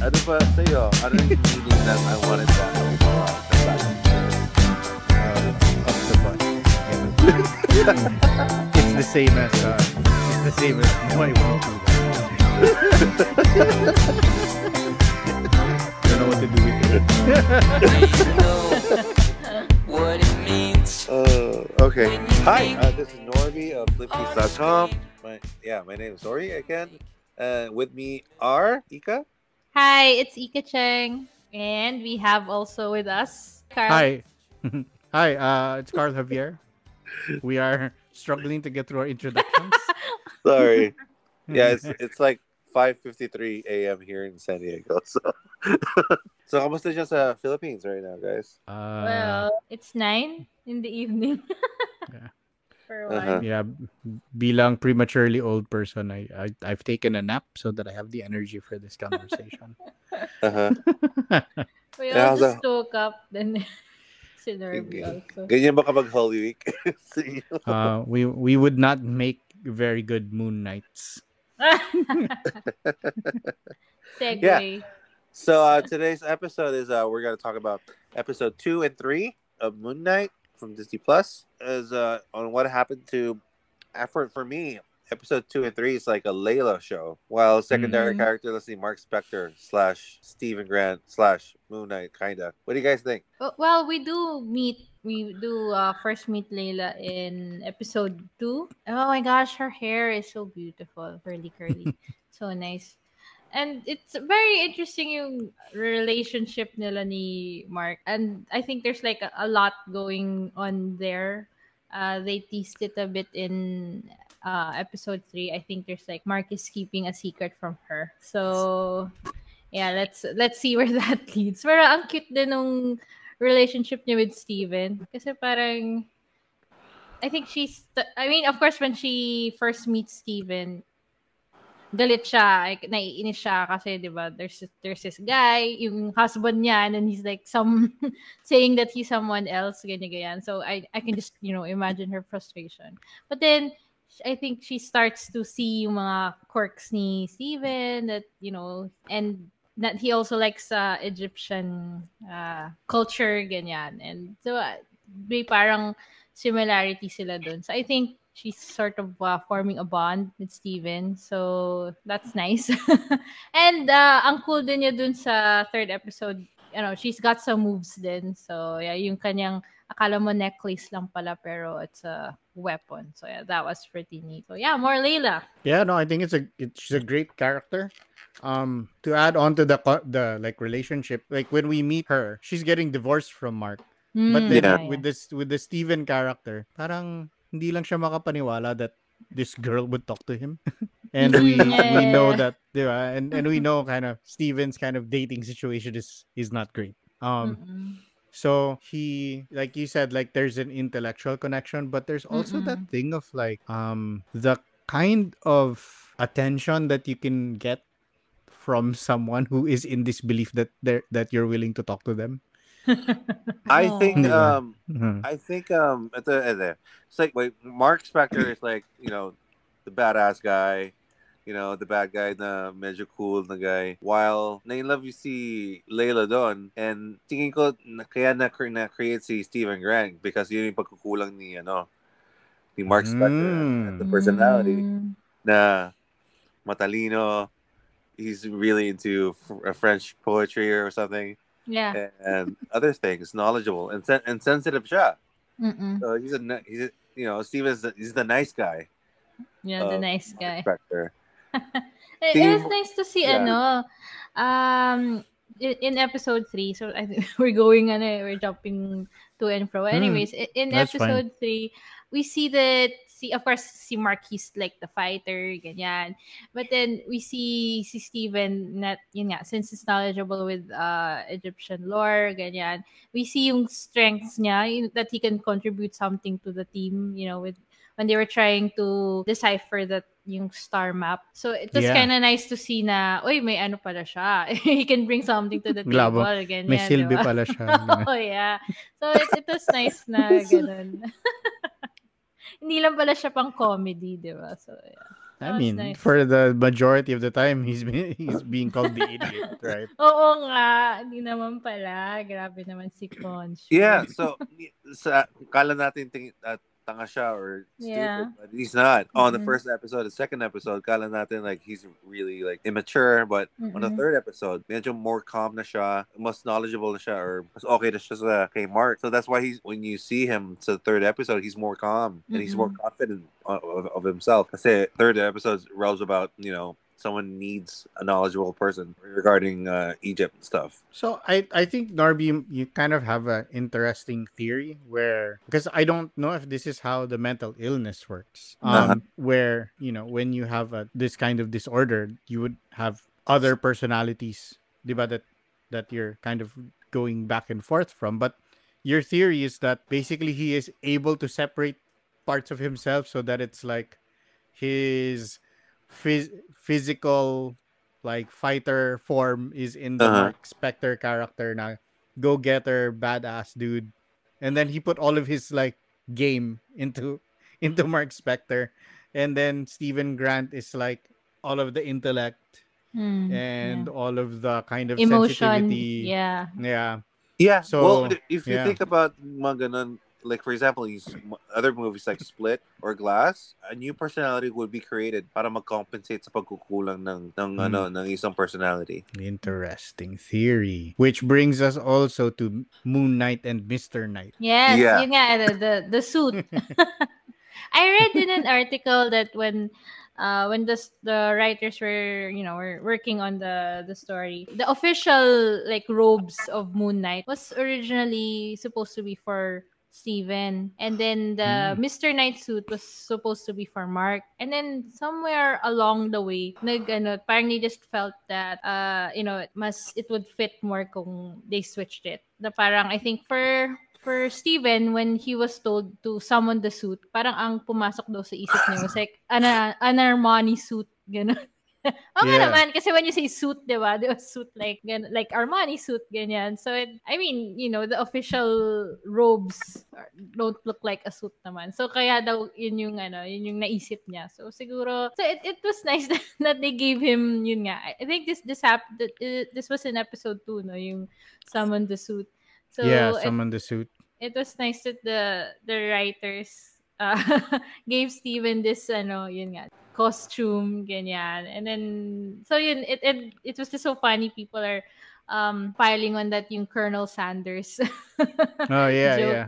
ano ba sa'yo? Ano yung meaning that I wanted that? Uh, up the butt. it's the same as uh, it's the same as no, I won't do that. Don't know what to do with it. what it means. Uh, okay. Hi, uh, this is Norby of FlipPiece.com. My, yeah, my name is Nori again. Uh, with me are Ika. Hi, it's Ika Cheng. And we have also with us Carl. Hi, hi. Uh, it's Carl Javier. We are struggling to get through our introductions. Sorry. yeah, it's it's like 5:53 a.m. here in San Diego. So, so kamusta dyan sa Philippines right now, guys? Uh, Well, it's 9 in the evening. Yeah. For a while. Uh-huh. yeah, bilang prematurely old person, I, I I've taken a nap so that I have the energy for this conversation. Uh-huh. We all the- just woke up then si Norby also. Ganyan ba kapag Holy Week? Uh, we we would not make very good Moon Knights. Segue. So uh, today's episode is uh, we're gonna talk about episode two and three of Moon Knight from Disney Plus. Is uh, on what happened to effort for me. Episode two and three is like a Layla show, while secondary Mhm. character, let's see, Mark Spector slash Stephen Grant slash Moon Knight, kinda. What do you guys think? Well- Well, we do meet. We do uh, first meet Layla in episode two. Oh my gosh, her hair is so beautiful, curly, curly, so nice. And it's very interesting yung relationship nila ni Mark. And I think there's like a, a lot going on there. Uh, they teased it a bit in uh, episode three. I think there's like Mark is keeping a secret from her. So yeah, let's let's see where that leads. Pero ang cute din nung relationship niya with Steven. Kasi parang, I think she's, I mean, of course, when she first meets Steven, galit siya, like, naiinis siya kasi, di ba, there's, there's this guy, yung husband niya, and then he's like, some, saying that he's someone else, ganyan, ganyan. So, I, I can just, you know, imagine her frustration. But then, I think she starts to see yung mga quirks ni Steven that, you know, and that he also likes uh, Egyptian uh, culture, ganyan. And so, uh, may parang similarity sila dun. So, I think she's sort of uh, forming a bond with Steven. So, that's nice. and uh, ang cool din niya dun sa third episode, you know, she's got some moves din. So, yeah, yung kanyang akala mo necklace lang pala pero it's a weapon. So, yeah, that was pretty neat. So, yeah, more Layla. Yeah, no, I think it's a it, she's a great character. Um, to add on to the the like relationship, like when we meet her, she's getting divorced from Mark. But Mm, then Yeah. with this with the Steven character, parang hindi lang siya makapaniwala that this girl would talk to him. and we Yeah, we know that diba? and and we know kind of Steven's kind of dating situation is is not great. Um Mm-mm. so he like you said like there's an intellectual connection but there's also that Mm-mm. thing of like um the kind of attention that you can get from someone who is in this belief that they're that you're willing to talk to them. I think Yeah. um Mhm. I think um at the, at the it's like wait Mark Spector is like you know the badass guy, you know the bad guy the medyo cool na guy. While na love you see Layla doon and tingin ko na, kaya na, na create si Steven Grant because yun yung pagkukulang ni ano ni Mark Spector and the personality Mm. na matalino. He's really into f- French poetry or something Yeah. and other things, knowledgeable and sen- and sensitive siya. Mm-mm. So he's a ni- he's a, you know Steven's the, he's the nice guy. Yeah, the uh, nice guy. Inspector. It, Tingin it was nice to see Yeah. ano um in, in episode 3 so I think we're going ano eh, we're jumping to and fro Hmm, anyways i- in that's fine. episode 3 we see that see of course si Mark he's like the fighter ganyan but then we see si Steven na yun nga since he's knowledgeable with uh Egyptian lore ganyan we see yung strengths niya yun- that he can contribute something to the team you know with when they were trying to decipher that yung star map. So it was Yeah. kind of nice to see na, uy, may ano pala siya. he can bring something to the table. Ganyan, May silbi diba? pala siya. oh, yeah. So it, it was nice na ganun. Hindi lang pala siya pang comedy, di ba? So, yeah. I mean, nice. for the majority of the time, he's being, he's being called the idiot, right? Oo nga, hindi naman pala. Grabe naman si Conch. Yeah, so sa kala natin ting, uh, tanga siya or stupid, Yeah. but he's not. On the Mhm. first episode, the second episode, kala natin like he's really like immature, but on the Mhm. third episode, medyo more calm na siya, mas knowledgeable na siya, or mas okay na siya sa kay Mark. So that's why he's when you see him to the third episode, he's more calm and he's more Mhm. confident of, of, of himself. Kasi third episode rolls about you know someone needs a knowledgeable person regarding uh, Egypt and stuff. So I I think Norby, you, you kind of have an interesting theory where because I don't know if this is how the mental illness works. Um, Uh-huh. where you know when you have a this kind of disorder, you would have other personalities, diba, that that you're kind of going back and forth from. But your theory is that basically he is able to separate parts of himself so that it's like his phys- physical like fighter form is in the Uh-huh. Mark Spector character na go-getter badass dude and then he put all of his like game into into Mark Spector and then Stephen Grant is like all of the intellect Hmm, and yeah. all of the kind of emotion. sensitivity Yeah. yeah Yeah. So, well, if you yeah. think about mga ganun, like for example, these other movies like Split or Glass, a new personality would be created para mag-compensate sa pagkukulang ng ng Hmm. ano ng isang personality. interesting theory which brings us also to Moon Knight and Mr. Knight Yes, Yeah. yun nga, the, the, the suit. I read in an article that when uh, when the the writers were you know were working on the the story, the official like robes of Moon Knight was originally supposed to be for Steven. And then the Hmm. Mr. Knight suit was supposed to be for Mark. And then somewhere along the way, nag ano, parang they just felt that uh you know, it must it would fit more kung they switched it. The parang I think for for Steven, when he was told to summon the suit, parang ang pumasok daw sa isip niya was like, an, an Armani suit, gano'n. Oo nga Yeah. naman, kasi when you say suit, di ba? Di ba suit like, gan- like Armani suit, ganyan. So, it, I mean, you know, the official robes don't look like a suit naman. So, kaya daw, yun yung, ano, yun yung naisip niya. So, siguro, so it, it was nice that, that they gave him, yun nga. I think this, this happened, this was in episode 2, no? Yung summon the suit. So, yeah it- the suit it was nice that the the writers uh, gave Steven this ano yun nga costume ganyan and then so yun it it, it was just so funny people are um piling on that yung Colonel Sanders oh yeah yeah.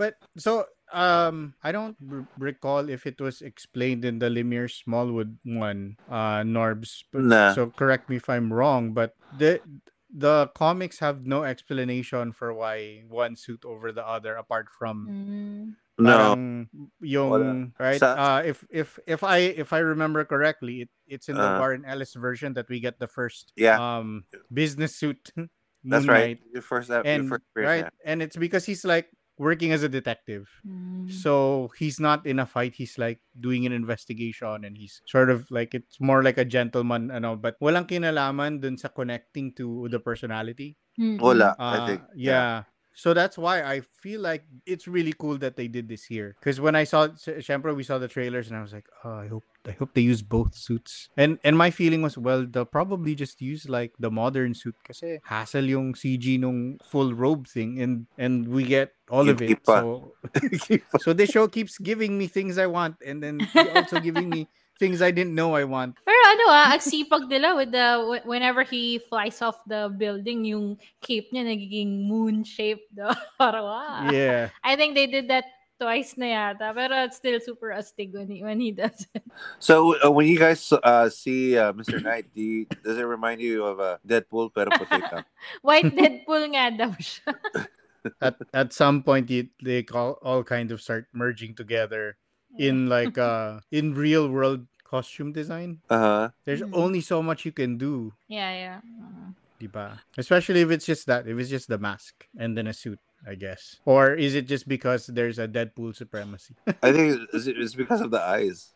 But so um I don't r- recall if it was explained in the Lemire Smallwood one, uh Norbs. But, Nah. So correct me if I'm wrong, but the the comics have no explanation for why one suit over the other apart from Mm. No. parang yung right Sa- uh if if if I if I remember correctly it, it's in the Uh. Warren Ellis version that we get the first Yeah. um business suit That's right. Knight. Your first ep- and your first right experience, and it's because he's like working as a detective Mm. so he's not in a fight he's like doing an investigation and he's sort of like it's more like a gentleman ano but walang kinalaman dun sa connecting to the personality Mm-mm. Wala, I uh, think. yeah. So that's why I feel like it's really cool that they did this here. Because when I saw, s- syempre we saw the trailers and I was like, oh, I hope, I hope they use both suits. And and my feeling was, well, they'll probably just use like the modern suit kasi hassle yung CG nung full robe thing and and we get all of it. So so this show keeps giving me things I want and then also giving me things I didn't know I want. Pero ano ah, ang sipag nila with the whenever he flies off the building, yung cape niya nagiging moon shape daw. Parang wow. Yeah. I think they did that twice na yata. Pero it's still super astig when he, when he does it. So uh, when you guys uh, see uh, Mr. Knight, do you, does it remind you of uh, Deadpool pero puti ka? White Deadpool nga daw siya. at at some point it, they call all kind of start merging together in like uh in real world costume design Uh-huh. there's Mhm. only so much you can do Yeah, yeah. Uh, diba? especially if it's just that if it's just the mask and then a suit i guess or is it just because there's a deadpool supremacy I think it's, because of the eyes.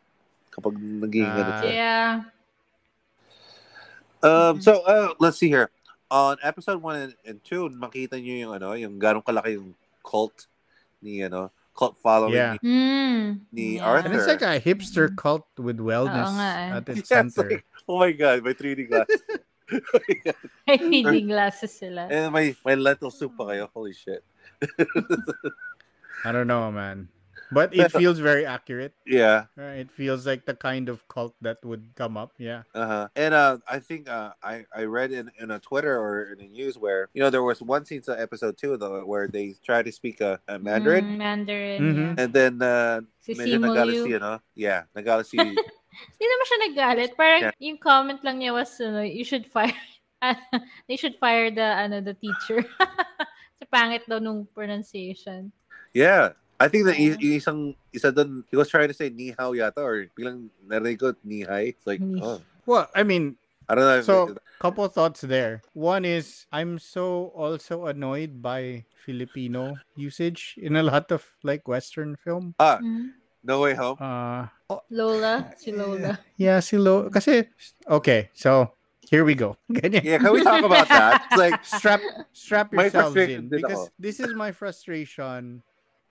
Kapag naging ano Ah. yeah. Um, so uh, let's see here. On episode 1 and, and 2, makita niyo yung ano, yung ganong kalaki yung cult ni ano cult following Yeah. ni, Mm. ni Yeah. Arthur. And it's like a hipster cult with wellness Oo nga eh. at its Yeah, it's center. like, oh my god, may 3D glasses. May feeding glasses sila. And may may lentil soup pa kayo. Holy shit. I don't know, man. But it feels very accurate. Yeah. Right? It feels like the kind of cult that would come up. Yeah. Uh-huh. And uh, I think uh, I I read in in a Twitter or in the news where you know there was one scene to episode two though where they try to speak a, a Mandarin Mm, Mandarin, Mhm. yeah. and then uh, Si medyo Simu nagalit Liu. si ano? Yeah, nagalit si Hindi naman siya nagalit. Parang Yeah. yung comment lang niya was, ano, you should fire, they should fire the, ano, the teacher. Sa pangit daw nung pronunciation. Yeah. I think that Yeah. y- isang isa doon he was trying to say ni hao yata or biglang narinig ko ni hai. It's like Ni. oh, Well, I mean, I don't know. If So, couple thoughts there. One is I'm so also annoyed by Filipino usage in a lot of like Western film. ah, Mm. no way home. Uh, oh, Lola, si Lola. yeah, si Lo. Kasi, okay, so here we go. Yeah, can we talk about that? It's like strap strap My yourselves in because this is my frustration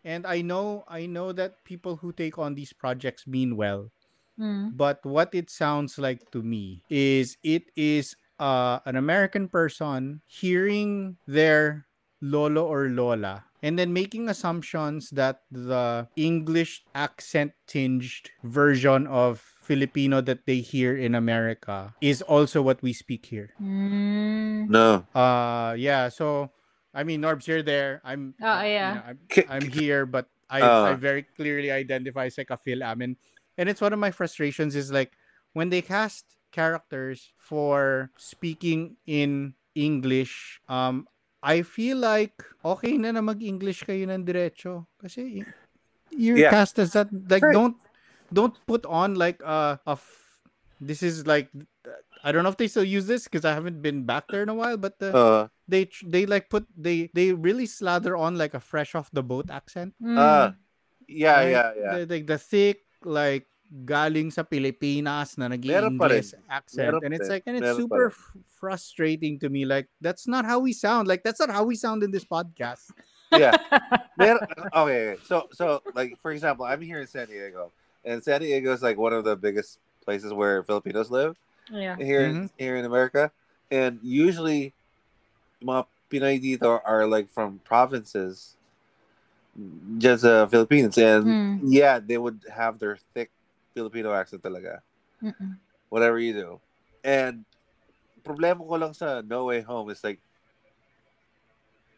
and I know I know that people who take on these projects mean well Mm. but what it sounds like to me is it is uh, an American person hearing their lolo or lola and then making assumptions that the English accent tinged version of Filipino that they hear in America is also what we speak here. Mm. no. Uh yeah, so I mean Norbs, you're there. I'm Oh, you yeah. know, I'm, K- I'm here, but I, Uh. I very clearly identify as like a Phil Amin. And it's one of my frustrations is like when they cast characters for speaking in English, um, I feel like okay na na mag-English kayo ng diretso. Kasi you're Yeah. cast as that. Like Right. don't don't put on like a, a f- this is like I don't know if they still use this because I haven't been back there in a while, but the, Uh, they they like put they they really slather on like a fresh off the boat accent. Mm. uh, yeah, right? yeah, yeah. The, like the thick like galing sa Pilipinas na nag Meron. English accent and it's like and it's Meron super f- frustrating to me like that's not how we sound like that's not how we sound in this podcast yeah. Mer- okay, so so like for example, I'm here in San Diego, and San Diego is like one of the biggest places where Filipinos live Yeah. here Mhm. here in America, and usually, mga Pinoy dito are like from provinces, just uh, Philippines, and Mm. yeah, they would have their thick Filipino accent talaga. Mm-mm. whatever you do. And problema ko lang sa No Way Home is like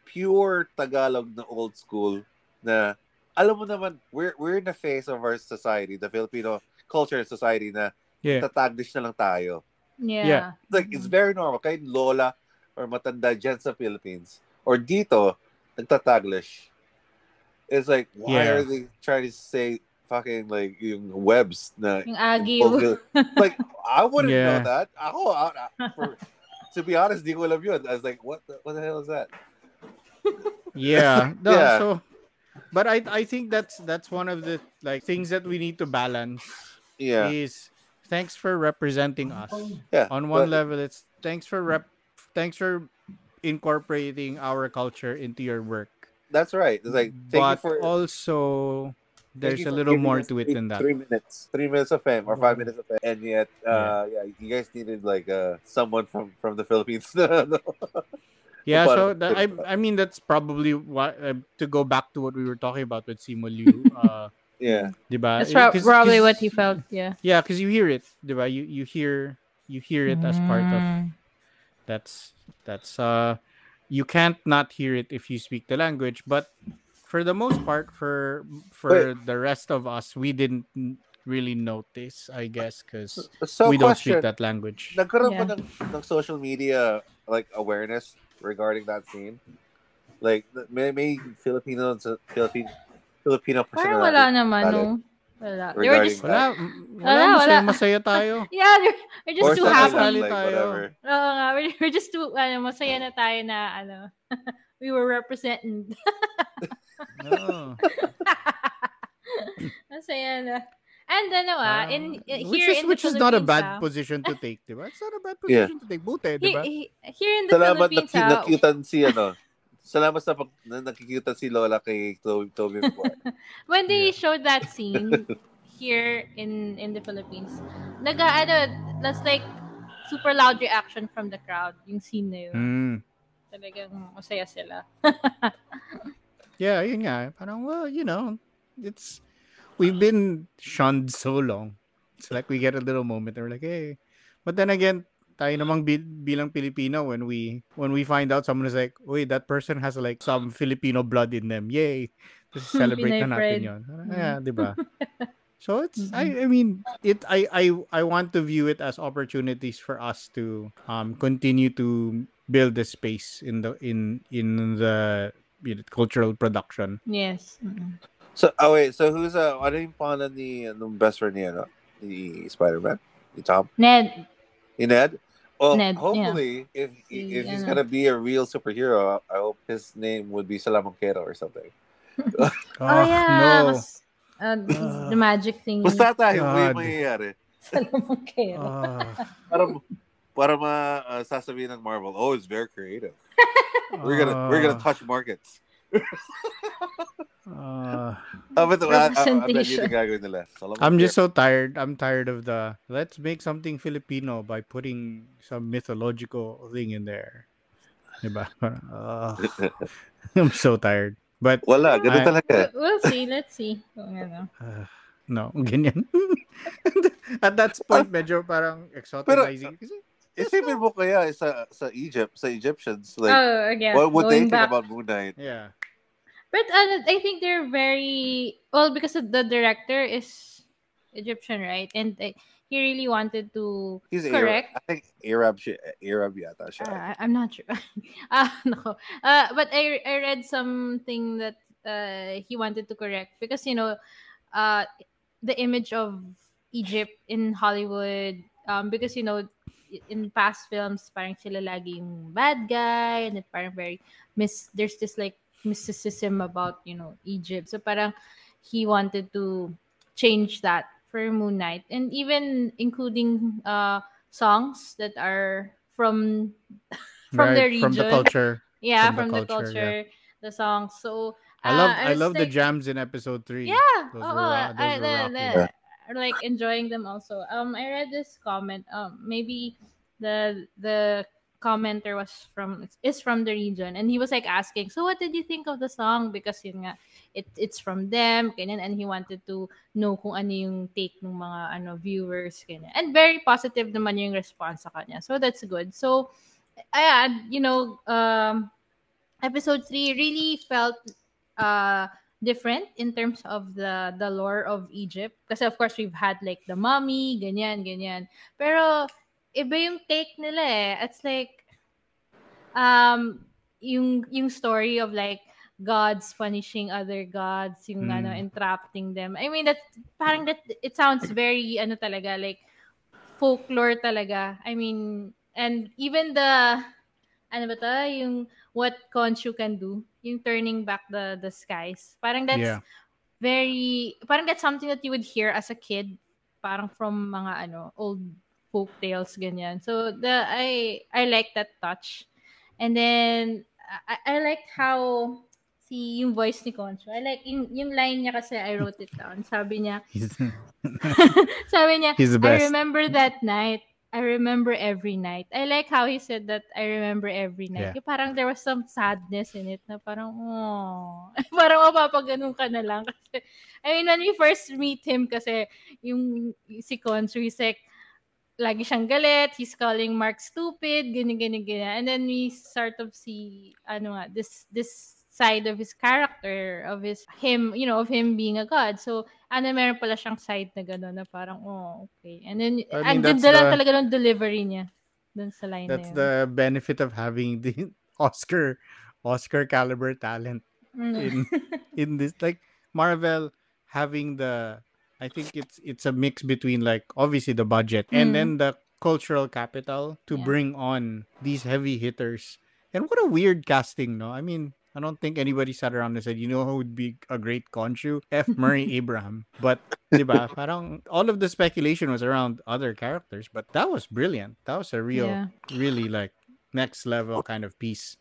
pure Tagalog na old school na alam mo naman we're we're in the face of our society, the Filipino culture and society na yeah tataglish na lang tayo. Yeah. Yeah. Like it's very normal kahit lola or matanda dyan sa Philippines or dito nagtataglish. It's like why Yeah. are they trying to say fucking like yung webs na Yung Aggie. like I wouldn't know that. Ako, I- I- for- to be honest, di ko alam yun. I was like, what the, what the hell is that? yeah no, Yeah. so but I I think that's that's one of the like things that we need to balance Yeah, is thanks for representing us yeah. on one but- level it's thanks for rep thanks for incorporating our culture into your work That's right. It's like thank but you for also there's a little more to it than that Three minutes, three minutes of fame or five Mhm. minutes of fame, and yet, uh, yeah, you guys needed like uh someone from from the Philippines. Yeah so that, I I mean that's probably what uh, to go back to what we were talking about with Simu Liu uh yeah, diba? That's prob- Uh, 'Cause- probably 'cause- what he felt. Yeah. Yeah, because you hear it, diba? You you hear you hear it as part of Mm. That's that's uh you can't not hear it if you speak the language, but for the most part, for for the rest of us, we didn't really notice, I guess, because so we don't speak that language. nagkaroon ba Yeah. ng, ng social media like awareness regarding that scene? Like may may Filipino Filipino Filipino Parang personality wala naman, valid no? Wala. They were just, Wala, wala, Wala, masaya, wala. masaya tayo. yeah, they're, they're just or too happy. Like tayo. whatever. Oo nga, we're, we're just too, ano, masaya na tayo na, ano, we were representing. Oo. masaya na. And ano ah, in, Ah, here which is, in the which is not a bad ah, position to take, diba? It's not a bad Yeah. position to take. Buti, he- diba? he- here in the Salamat na Philippines, ah, nakitan si ano Salamat sa pag na, nakikita si Lola kay Toby, Toby. When they Yeah. showed that scene here in in the Philippines, naga ano, that's like super loud reaction from the crowd. Yung scene na yun. Mm. Talagang masaya sila. Yeah, yun nga. Parang, well, you know, it's, we've been shunned so long. It's like we get a little moment and we're like, hey. But then again, tayo namang bi- bilang Filipino, when we when we find out someone is like, wait, that person has like some Filipino blood in them. Yay. Just celebrate na Pinoy natin pride. yun. Yeah, di ba? So it's I I mean it I I I want to view it as opportunities for us to um continue to build the space in the in in the you know, cultural production. Yes. Mm-mm. So, oh wait, so who's, uh, ano yung pangalan ni, nung best friend niya, no? Ni Spider-Man? Ni Tom? Ned, Ni Ned? Well, Ned, yeah. hopefully, if Si, if he's gonna be a real superhero, I hope his name would be Salamangkero or something. oh, yeah. Mas, uh, Ah. the magic thing. Basta tayo, may God. mangyayari. sa lamang kayo. Ah, Para, para ma uh, sasabihin ng Marvel, oh, it's very creative. We're gonna we're gonna touch markets. How about I, I, I bet yun gagawin nila. Salamat I'm just so tired. I'm tired of the let's make something Filipino by putting some mythological thing in there. Diba? Ah, I'm so tired. But Wala, ganun I- talaga. We'll see. Let's see. Uh, no, ganyan. At that point, medyo parang exoticizing. Kasi, Isipin mo kaya sa sa Egypt, sa Egyptians, like, oh, again. what would they going think back. about Moon Knight? yeah. But uh, I think they're very well because the director is Egyptian, right? And uh, he really wanted to He's Arab. I think Arab siya, Arab yata siya. Uh, I- I'm not sure. uh, no. Uh, but I, I read something that uh, he wanted to correct because, you know, uh, the image of Egypt in Hollywood, um, because, you know, in past films, parang sila laging bad guy and it parang very, mis- there's this like mysticism about, you know, Egypt. So parang he wanted to change that for Moon Knight and even including uh, songs that are from from the region. From the culture. Yeah, from from, the the culture, culture, the songs. So I love uh, I, was love the jams in episode three. Yeah, Those oo, were ra- those I, were the, the, I like enjoying them also. Um, I read this comment. Um, maybe the the commenter was from is from the region, and he was like asking, "So what did you think of the song?" Because yun nga, it it's from them, ganyan, and he wanted to know kung ano yung take ng mga ano viewers, ganyan. And very positive naman yung response sa kanya. So that's good. So, ayan, you know, um, episode three really felt uh different in terms of the the lore of Egypt. Kasi of course we've had like the mummy, ganyan, ganyan. Pero iba yung take nila eh. It's like um yung yung story of like gods punishing other gods, yung Mm. ano entrapting them. I mean that parang that it sounds very ano talaga like folklore talaga. I mean and even the ano ba to, yung what Khonshu can do, yung turning back the the skies. Parang that's Yeah. very parang that's something that you would hear as a kid parang from mga ano old folk tales ganyan. So the I I like that touch. And then I, I liked how si yung voice ni Khonshu. I like yung, yung line niya kasi I wrote it down. Sabi niya, He's, sabi niya, I remember that night. I remember every night. I like how he said that I remember every night. Yeah. Yung parang there was some sadness in it na parang, oh. parang mapapaganon ka na lang. Kasi, I mean, when we first meet him kasi, yung si Consu, he's like, lagi siyang galit, he's calling Mark stupid, ganyan, ganyan, ganyan. And then we sort of see, ano nga, this, this side of his character, of his, him, you know, of him being a god. So, ano, meron pala siyang side na gano'n na parang, oh, okay. And then, I mean, ang that's ganda lang the- talaga ng delivery niya dun sa line That's the benefit of having the Oscar Oscar caliber talent Mm. in in this like Marvel having the I think it's it's a mix between like obviously the budget and Mm. then the cultural capital to Yeah. bring on these heavy hitters. And what a weird casting, no? I mean, I don't think anybody sat around and said, you know who would be a great Khonshu? F. Murray Abraham. But, diba, parang all of the speculation was around other characters, but that was brilliant. That was a real Yeah. really like next level kind of piece.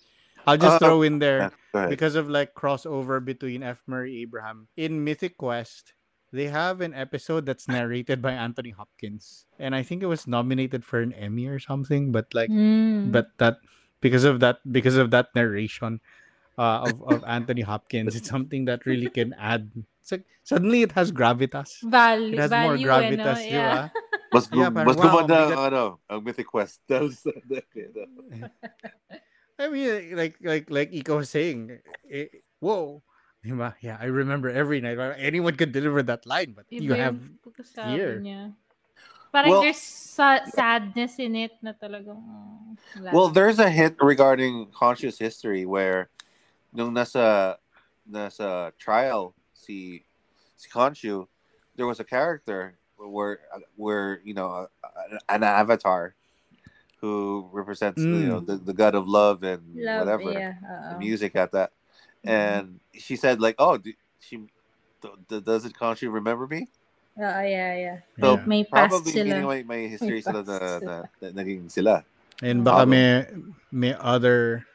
I'll just Uh, throw in there Yeah, because of like crossover between F. Murray Abraham in Mythic Quest. They have an episode that's narrated by Anthony Hopkins, and I think it was nominated for an Emmy or something. But like, Mm. but that because of that because of that narration uh, of of Anthony Hopkins, it's something that really can add. It's like suddenly it has gravitas. Val- It has more gravitas, eh, di no? ba? Yeah. Mas, Yeah, gu- parang, mas wow, gumanda ang ano, ang Mythic Quest. I mean, like like like Ika was saying, eh, whoa, diba? Yeah, I remember every night. Anyone could deliver that line, but you Iba have here. niya. Parang Well- there's sa- sadness in it na talagang... oh, Well, there's a hit regarding Khonshu's history where nung nasa nasa trial si si Khonshu, there was a character where where you know an avatar who represents you know Mm. the, the god of love and Love, whatever yeah. the music at that Mhm. and she said like oh do, she d- d- doesn't Khonshu remember me Oo, yeah, yeah. So, Yeah. May past probably sila. meaning may, may history May sila na, past na, na, naging sila And Mm. baka may, may other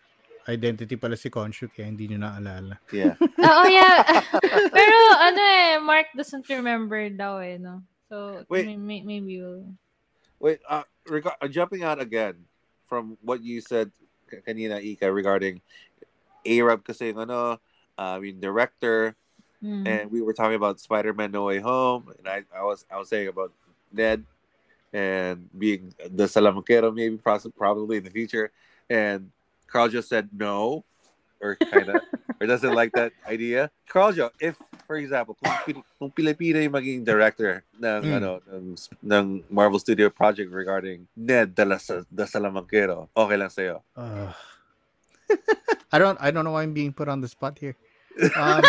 identity pala si Khonshu kaya hindi nyo naalala. yeah Oo, yeah. Pero ano eh, Mark doesn't remember daw eh, no? So, Wait. may, may, maybe we'll... Wait, uh, reg- uh, jumping out again from what you said k- kanina, Ika, regarding Arab kasi yung ano, uh, yung director, Mm. and we were talking about Spider-Man No Way Home, and I, I was I was saying about Ned and being the Salamangkero maybe pros- probably in the future, and Carl just said no, or kind of, or doesn't like that idea. Carl Jo, if for example, kung, Pil- kung Pilipino yung maging director ng Mm. ano ng, ng Marvel Studio project regarding Ned the, La- the Salamangkero, okay lang sa'yo. Uh, I don't I don't know why I'm being put on the spot here. Um,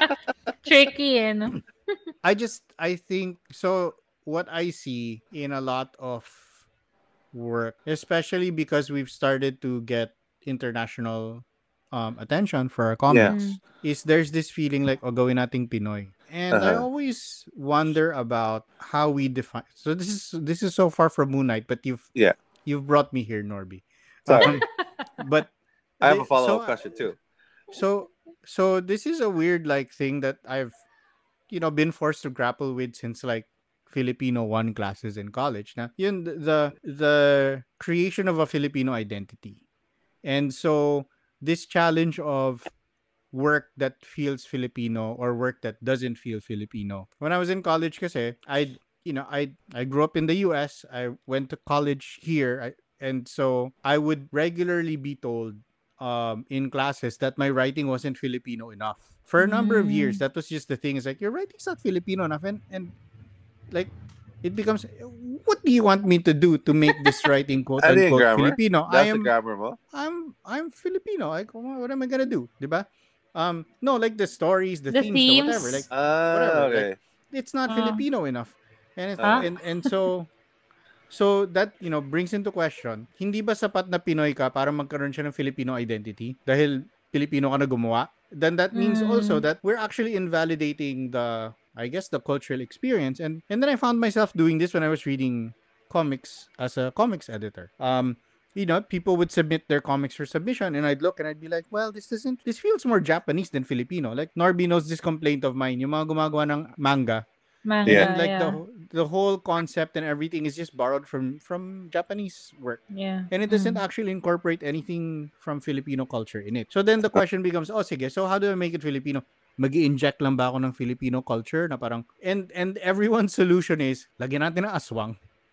Tricky eh, no? I just I think so what I see in a lot of work, especially because we've started to get international um, attention for our comics, Mm. is there's this feeling like, oh, gawin nating Pinoy. And I Uh-huh. always wonder about how we define. So this is this is so far from Moon Knight, but you've Yeah. you've brought me here, Norby. Sorry. Um, but I have a follow-up so- question too. so so this is a weird like thing that I've you know been forced to grapple with since like Filipino one classes in college. Now, yun th- the the creation of a Filipino identity. And so this challenge of work that feels Filipino or work that doesn't feel Filipino. When I was in college kasi, I you know, I I grew up in the US. I went to college here. I, and so I would regularly be told um, in classes that my writing wasn't Filipino enough. For a number of years, Mm. that was just the thing. It's like your writing's not Filipino enough, and and like it becomes, what do you want me to do to make this writing quote Ano unquote? Filipino? I That's the am grammar mo? I'm I'm Filipino. Like what am I gonna do, diba? Um, no, like the stories, the, The themes, the whatever. themes? Like Ah, Whatever, okay. it's not Ah. Filipino enough. And, it, Ah. and and so so that you know brings into question, hindi ba sapat na Pinoy ka para magkaroon siya ng Filipino identity dahil Filipino ka na gumawa? Then that means Mm. also that we're actually invalidating the I guess the cultural experience and and then I found myself doing this when I was reading comics as a comics editor. Um you know, people would submit their comics for submission, and I'd look and I'd be like, well, this doesn't, this feels more Japanese than Filipino. Like, Norby knows this complaint of mine, yung mga gumagawa ng manga, Manga, Yeah. and like yeah. the the whole concept and everything is just borrowed from from Japanese work, yeah. and it doesn't Mm. actually incorporate anything from Filipino culture in it. So then the question becomes, oh, sige, so how do I make it Filipino? Mag inject lang ba ako ng Filipino culture na parang and and everyone's solution is lagyan natin ng aswang.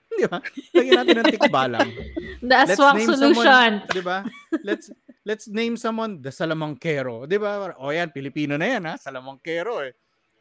Di ba? Lagyan natin ng tikbalang. The aswang solution. 'di ba? Let's let's name someone the Salamangkero, 'di ba? O yan, Pilipino na yan ha, Salamangkero eh.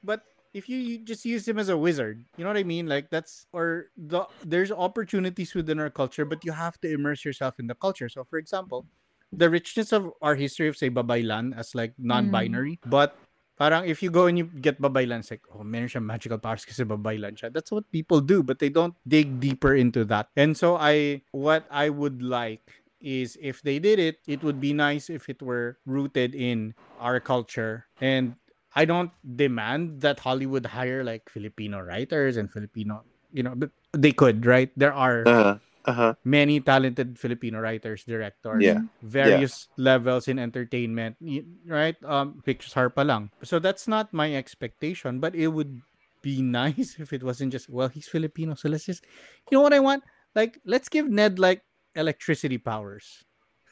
But if you, you just use him as a wizard, you know what I mean? Like that's or the there's opportunities within our culture, but you have to immerse yourself in the culture. So for example, the richness of our history of say babaylan as like non-binary, but parang if you go and you get babaylan, it's like, oh, meron siya magical powers kasi babaylan siya. That's what people do, but they don't dig deeper into that. And so I, what I would like is if they did it, it would be nice if it were rooted in our culture. And I don't demand that Hollywood hire like Filipino writers and Filipino, you know, but they could, right? There are Uh, Uh-huh. many talented Filipino writers, directors, Yeah. various levels in entertainment, right? Um, Pixar pa lang. So that's not my expectation, but it would be nice if it wasn't just well, he's Filipino, so let's just, you know what I want? Like, let's give Ned like electricity powers,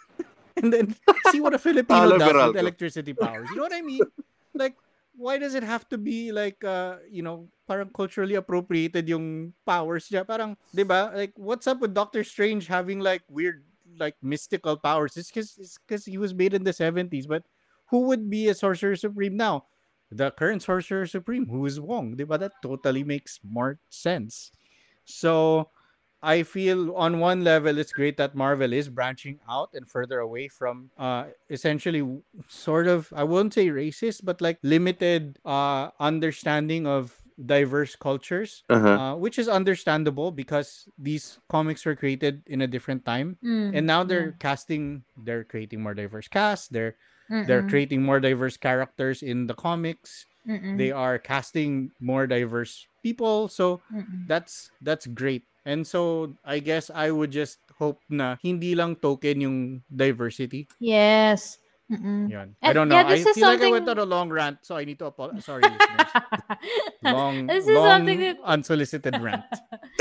and then see what a Filipino does with electricity powers. You know what I mean? Like, why does it have to be like uh you know parang culturally appropriated yung powers niya? Parang 'di ba? Like what's up with Doctor Strange having like weird like mystical powers? It's cuz it's cuz he was made in the 70s but who would be a sorcerer supreme now? The current sorcerer supreme who is Wong 'di ba? That totally makes more sense. So I feel on one level it's great that Marvel is branching out and further away from uh essentially sort of I won't say racist but like limited uh understanding of diverse cultures Uh-huh. uh, which is understandable because these comics were created in a different time Mm, and now they're casting they're creating more diverse casts they're yeah. they're creating more diverse characters in the comics mm-mm, they are casting more diverse people so mm-mm. that's that's great. And so I guess I would just hope na hindi lang token yung diversity. Yes. Mm-mm. Yun. I don't know. yeah, I feel like I went something- on a long rant, so I need to apologize. Sorry, listeners. Long, this is long something that unsolicited rant.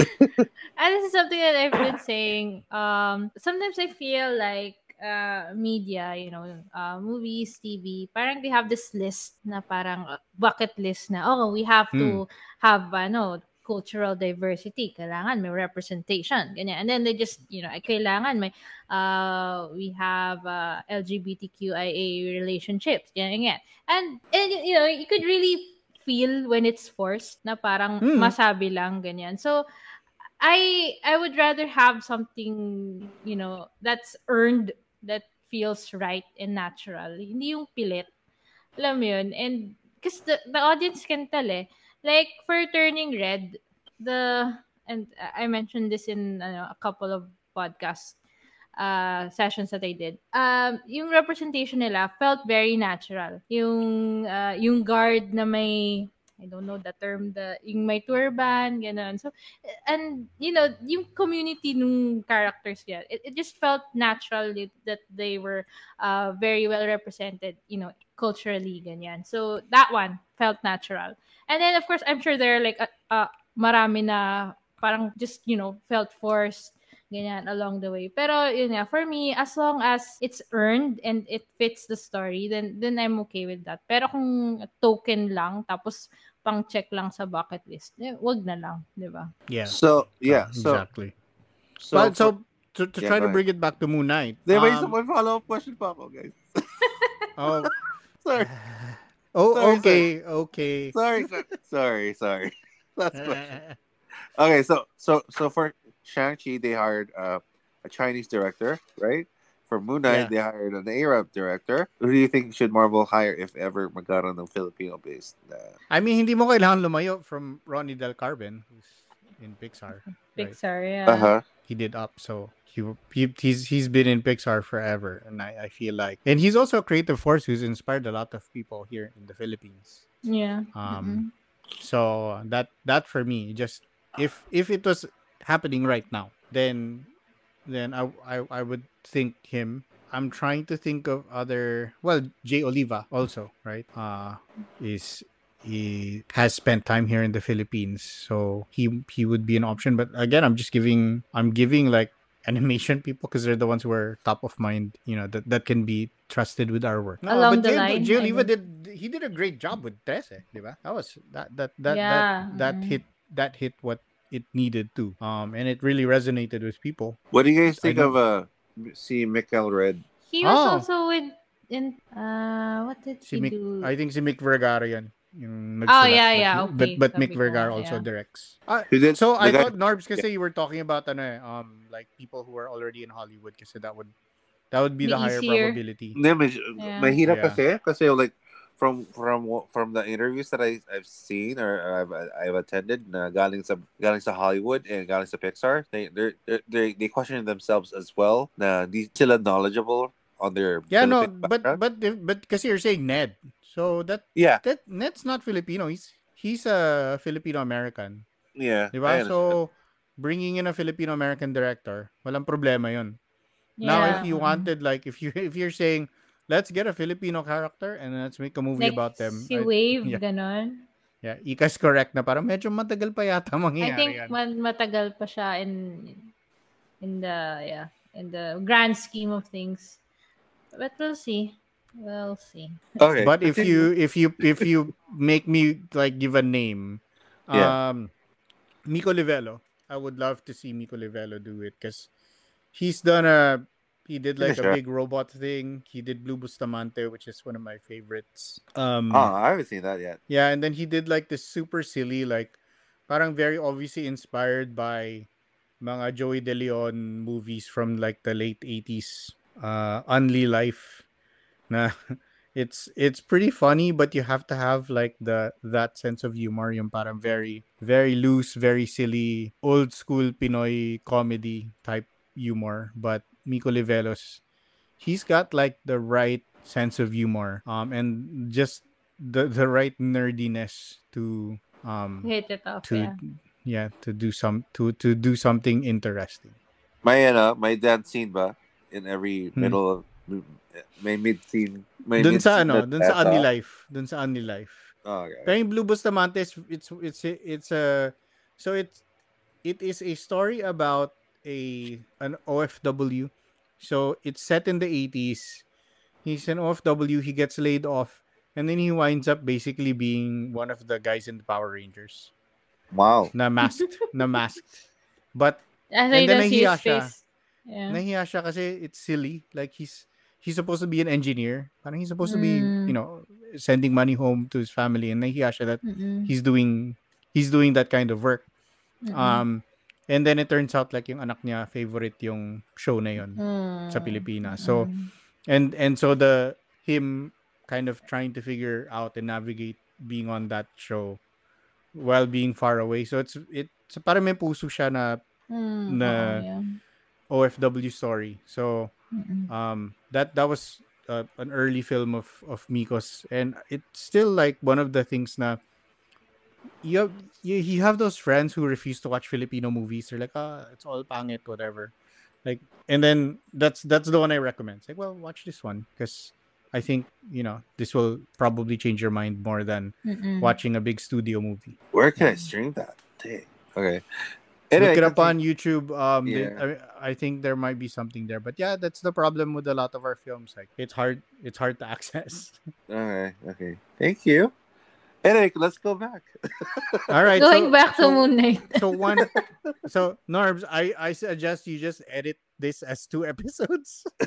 and this is something that I've been saying. Um, sometimes I feel like uh, media, you know, uh, movies, TV, parang they have this list na parang uh, bucket list na, oh, we have to have, ano, cultural diversity. Kailangan may representation. Ganyan. And then they just, you know, kailangan may, uh, we have uh, LGBTQIA relationships. Ganyan, ganyan. And, and, you know, you could really feel when it's forced na parang Mm. masabi lang ganyan. So I I would rather have something, you know, that's earned that feels right and natural. Hindi yung pilit. Alam mo yun? And because the, the audience can tell eh. Like for Turning Red, the and I mentioned this in ano, a couple of podcast uh, sessions that I did. Um, yung representation nila felt very natural. Yung uh, yung guard na may I don't know the term the yung may turban ganun. So and you know yung community nung characters yeah it, it just felt natural that- that they were uh, very well represented you know culturally ganyan so that one felt natural and then of course i'm sure there are like uh, uh, marami na parang just you know felt forced ganyan along the way pero yun nga for me as long as it's earned and it fits the story then then I'm okay with that pero kung token lang tapos pang check lang sa bucket list eh, wag na lang di ba Yeah. So yeah, Uh, so exactly. so, but so to, to Yeah, try to bring it back to Moon Knight. there may um, may follow up question pa ako, guys. oh, Sorry, oh, Sorry, okay, okay. sorry, sorry, sorry, sorry. Last question. Okay, so so so for Shang Chi, they hired uh, a Chinese director, right? For Moon Knight, Yeah. they hired an Arab director. Who do you think should Marvel hire if ever magkaroon ng Filipino-based? Uh, I mean, hindi mo kailangan lumayo from Ronnie Del Carmen, who's in Pixar. right? Pixar yeah uh-huh. He did up, so he, he he's he's been in Pixar forever, and I, I feel like, and he's also a creative force who's inspired a lot of people here in the Philippines. yeah Um, so that that for me, just if if it was happening right now, then then I I, I would think him. I'm trying to think of other well, Jay Oliva also, right? Uh is he has spent time here in the Philippines, so he he would be an option. But again, I'm just giving I'm giving like animation people because they're the ones who are top of mind, you know, that, that can be trusted with our work. Along but the Jay, line, Jay Oliva did he did a great job with Trese, di ba? That was that that that Yeah, that, that mhm. hit that hit what it needed to. Um and it really resonated with people. What do you guys think of uh, see Mikhail Red? He was Oh. also with in uh what did Si he Mick, do? I think si Mick Vergara yan. Yung Oh, nagsulat. yeah, But yeah, okay. But, but Sabi Mick Vergara nga, also yeah. directs. Ah, Who did? so I thought Norbs kasi you were talking about ano eh, um like people who are already in Hollywood kasi that would that would be Be the higher easier. probability. Hindi, may, Yeah. mahirap Yeah. kasi. Kasi like, from from from the interviews that I I've seen or I've I've attended na galing sa galing sa Hollywood and galing sa Pixar they they they they question themselves as well na di sila knowledgeable on their Yeah, no, Philippine but but but kasi you're saying Ned. So that yeah that Ned's not Filipino. He's he's a Filipino American. yeah Diba? I understand. So bringing in a Filipino American director, walang problema 'yon. Now, if you wanted, like, if you if you're saying, let's get a Filipino character and let's make a movie like about them. si I- Wave, yeah. ganon. yeah, Ika's correct na parang medyo matagal pa yata I think yan. matagal pa siya in in the yeah in the grand scheme of things. But we'll see. We'll see. Okay. But if you if you if you make me like give a name, Yeah. um, Miko Livelo, I would love to see Miko Livelo do it because he's done a he did Yeah, like sure. a big robot thing. He did Blue Bustamante, which is one of my favorites. Um, Oh, I haven't seen that yet. yeah, and then he did like this super silly, like parang very obviously inspired by mga Joey De Leon movies from like the late 80s. Uh Unli Life. Na it's it's pretty funny, but you have to have like the that sense of humor, yung parang very very loose, very silly, old school Pinoy comedy type humor. But Miko Livelo's, he's got like the right sense of humor, um, and just the the right nerdiness to um Hit it off. to yeah. yeah to do some to to do something interesting. May ano, may dance scene ba in every Hmm. middle of may mid scene. May Dun sa mid-scene ano, dun sa? Unli Life, dun sa Unli Life. Oh, okay. Pero yung Blue Bustamante is it's it's it's a so it's it is a story about a an OFW. So it's set in the 80s. He's an OFW, he gets laid off and then he winds up basically being one of the guys in the Power Rangers. Wow. Na masked, na masked. But As And then nahiya siya. face. Yeah. nahiya siya kasi it's silly. Like he's he's supposed to be an engineer. Parang he's supposed to be, Mm. you know, sending money home to his family and nahiya siya that Mm-mm. he's doing he's doing that kind of work. Mm-mm. Um and then it turns out like yung anak niya favorite yung show na yun Mm. sa Pilipinas. So Mm. and and so the him kind of trying to figure out and navigate being on that show while being far away. So it's it's parang may puso siya na Mm, na- oo, yeah. OFW story. So Mm-mm. um that that was uh, an early film of of Miko's and it's still like one of the things na you have you, you have those friends who refuse to watch Filipino movies they're like ah it's all pangit whatever like and then that's that's the one I recommend it's like well watch this one because I think you know this will probably change your mind more than Mm-mm. watching a big studio movie Where can I stream that? Dang. Okay. Look it up on. YouTube. Um, they- Yeah. I, I think there might be something there, but yeah, that's the problem with a lot of our films. Like it's hard, it's hard to access. Okay. Okay. Thank you. Anyway, let's go back. All right, Going so, back to so, Moon Knight. So one, so Norbs, I I suggest you just edit this as two episodes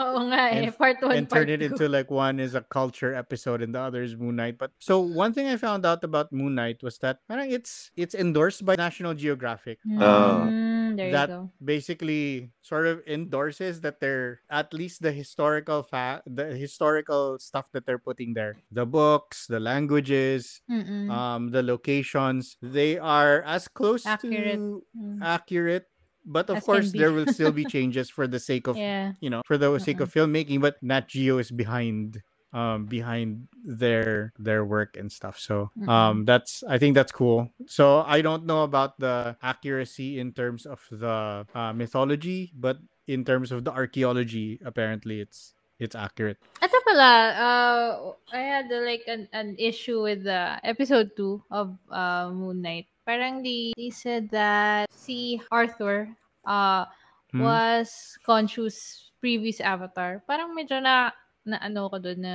Oo nga eh. And- Part 1, and part turn it 2. into like one is a culture episode and the other is Moon Knight. But so one thing I found out about Moon Knight was that parang it's it's endorsed by National Geographic. Mm, there that you go. basically sort of endorses that they're at least the historical fact the historical stuff that they're putting there the books the languages Mm-mm. um the locations they are as close Accurate. to Mm. accurate but of As course there will still be changes for the sake of yeah. you know for the sake of filmmaking but nat geo is behind um behind their their work and stuff. So um that's i think that's cool. So i don't know about the accuracy in terms of the uh, mythology but in terms of the archaeology apparently it's it's accurate. Ito pala, uh, I had uh, like an, an issue with the episode 2 of uh, Moon Knight. Parang they, they said that si Arthur uh, Hmm. was conscious previous avatar. Parang medyo na, na ano ko doon na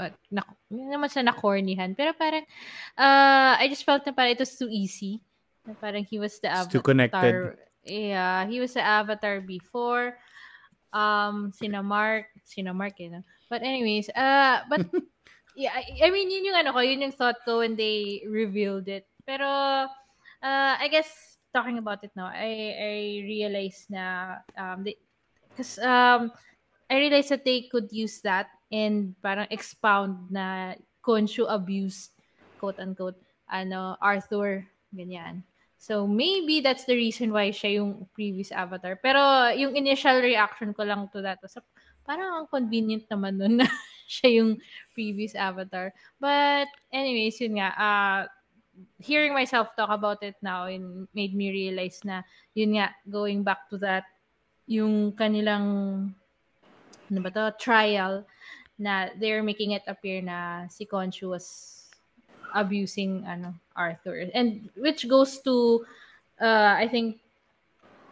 uh, na, naman sa na-cornyhan. Pero parang, uh, I just felt na parang it was too easy. Na parang he was the It's avatar. too connected. Yeah, he was the avatar before. Um, sina Mark, sina Mark, eh, no? But anyways, uh, but yeah, I, I mean, yun yung ano ko, yun yung thought ko when they revealed it. Pero, uh, I guess, talking about it now, I, I realized na, um, they, cause, um, I realized that they could use that and parang expound na Khonshu abused, quote unquote, ano, Arthur, ganyan. So, maybe that's the reason why siya yung previous avatar. Pero, yung initial reaction ko lang to that was, parang ang convenient naman nun na siya yung previous avatar. But, anyways, yun nga, uh, hearing myself talk about it now and made me realize na yun nga going back to that yung kanilang ano ba to trial na they're making it appear na si Khonshu was abusing ano Arthur. And which goes to uh, I think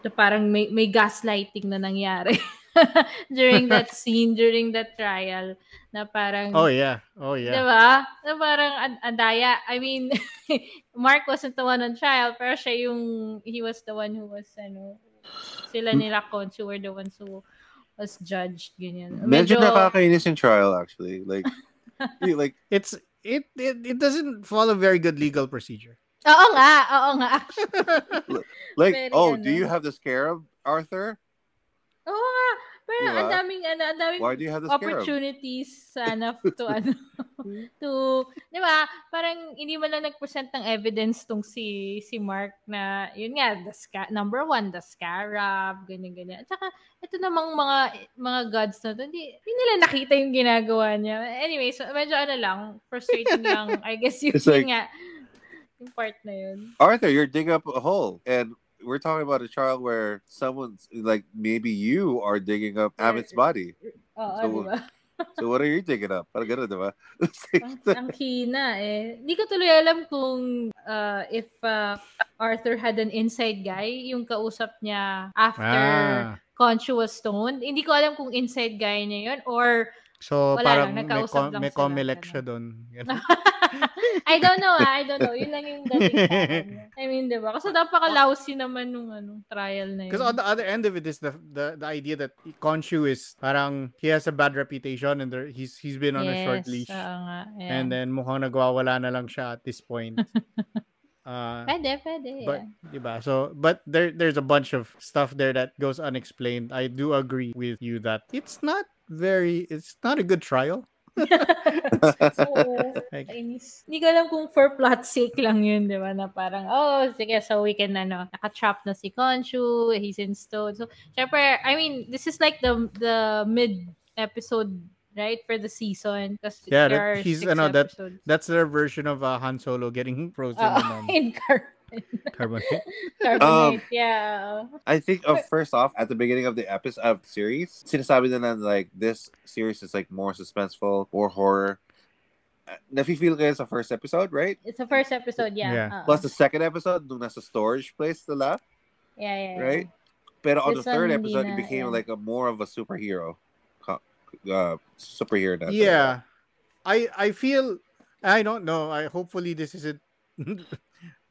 the parang may, may gaslighting na nangyari during that scene during that trial na parang Oh yeah. Oh yeah. Diba? Na parang an- andaya. I mean, Mark wasn't the one on trial, pero siya yung, he was the one who was, ano, sila nila Khonshu were the ones who was judged, ganyan. Medyo nakakainis yung trial actually. Like, like It's it, it it doesn't follow very good legal procedure. Oo nga, oo nga. like Very oh, ano. do you have the scarab, Arthur? Oo nga. Pero Diba? ang daming, ano, ang daming Why do you have the scarab? opportunities sana to ano to 'di ba parang hindi man lang nag-present ng evidence tong si si Mark na yun nga the sca- number one the scarab ganyan ganyan at saka ito namang mga mga gods na to hindi, hindi nila nakita yung ginagawa niya anyway so medyo ano lang frustrating lang I guess yun, It's like- nga yung part na yun Arthur, you're digging up a hole, and we're talking about a trial where someone's like maybe you are digging up Ammit's body. oo So, di So what are you digging up? Parang ganun, di ba? Ang, ang hina eh. Hindi ko tuloy alam kung uh, if uh, Arthur had an inside guy, yung kausap niya after Ah. Khonshu was stoned. Hindi ko alam kung inside guy niya yun or So Wala parang lang, may, com- lang may comelec siya doon. I don't know ah, I don't know. Yun lang yung dating sa. I mean, di ba? Kasi napaka-lousy naman nung ano, trial na yun. Because on the other end of it is the the, the idea that Khonshu is parang he has a bad reputation and there, he's he's been on a short Yes, leash. oo nga. Yeah. And then mukhang nagwawala na lang siya at this point. uh, Pwede, pwede. but yeah. diba? So but there there's a bunch of stuff there that goes unexplained. I do agree with you that it's not very it's not a good trial. Oo. Like- Kainis. Hindi ko alam kung for plot sake lang yun, di ba? Na parang, oh, sige, so we can, ano, naka-trap na si Khonshu, he's in stone. So, syempre, I mean, this is like the the mid-episode, right, for the season. Yeah, that- he's, six ano, that- That's their version of uh, Han Solo getting frozen Oo, in um, in car- carbonite. carbonite. yeah. I think of first off at the beginning of the episode of series, sinasabi nila na like this series is like more suspenseful or horror. Uh, Nafe-feel kayo sa first episode, right? It's the first episode, yeah. Yeah. oo. Plus the second episode, nung nasa storage place nila, yeah, yeah, yeah. right? Pero on This the third episode, na, it became yeah. like a more of a superhero, uh, superhero. na yeah i i feel i don't know i hopefully this isn't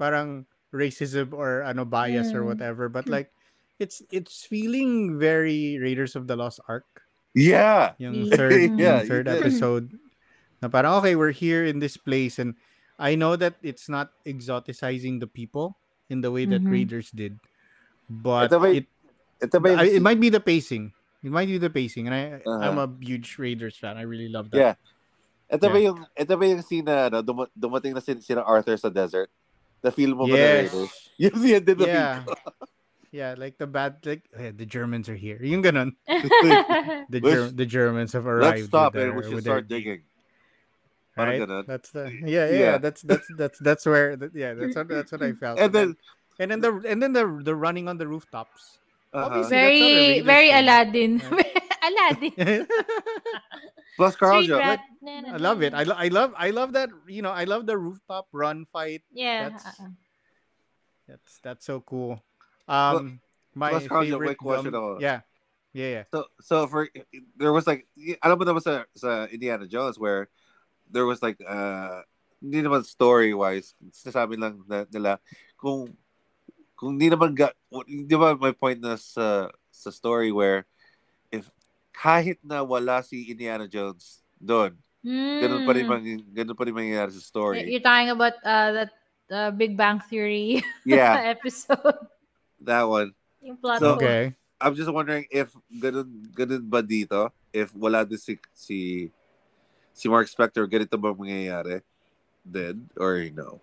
parang racism or ano bias or Mm. whatever but like it's it's feeling very raiders of the lost ark Yeah. yung Yeah. third Yeah, you third episode na parang okay we're here in this place and i know that it's not exoticizing the people in the way that Mhm. raiders did but Ito ba it Ito ba yung- I- it might be the pacing it might be the pacing and i i'm Uh-huh. a huge raiders fan i really love that Yeah. Ito ba Yeah. yung ito ba yung scene na ano, dum- dumating na sin- sila Arthur sa desert? The film mo ba na Yes. Raiders? Yun yun din na feel yeah. Yeah, like the bad, like eh, the Germans are here. Yung ganon. The Let's- Ger- the Germans have arrived. Let's stop with and their- we should with their- start digging. Right? That's the yeah, yeah, Yeah. That's that's that's that's where that, yeah that's what that's what I felt. And then, and then the and then the the running on the rooftops. uh Obviously, very, that's not a Raiders very. Aladdin. Aladdin. plus Carl Street Joe, rat. I love it. I, lo- I love I love that you know I love the rooftop run fight. yeah. that's- uh-uh. That's that's so cool. Um, my plus, Carl, favorite. may question gum- ako. yeah, yeah, yeah. So, so for there was like alam mo naman sa, a Indiana Jones where there was like uh hindi naman story wise sinasabi lang na, nila kung kung hindi naman ga, di ba may point na sa sa story where if kahit na wala si Indiana Jones doon ganun pa rin Mm. ganun pa rin mangyayari sa story You're talking about uh, that uh, Big Bang Theory yeah episode. that one Yung plot So. Okay. I'm just wondering if ganun ganun ba dito if wala din si si si Mark Spector ganito ba mangyayari then or no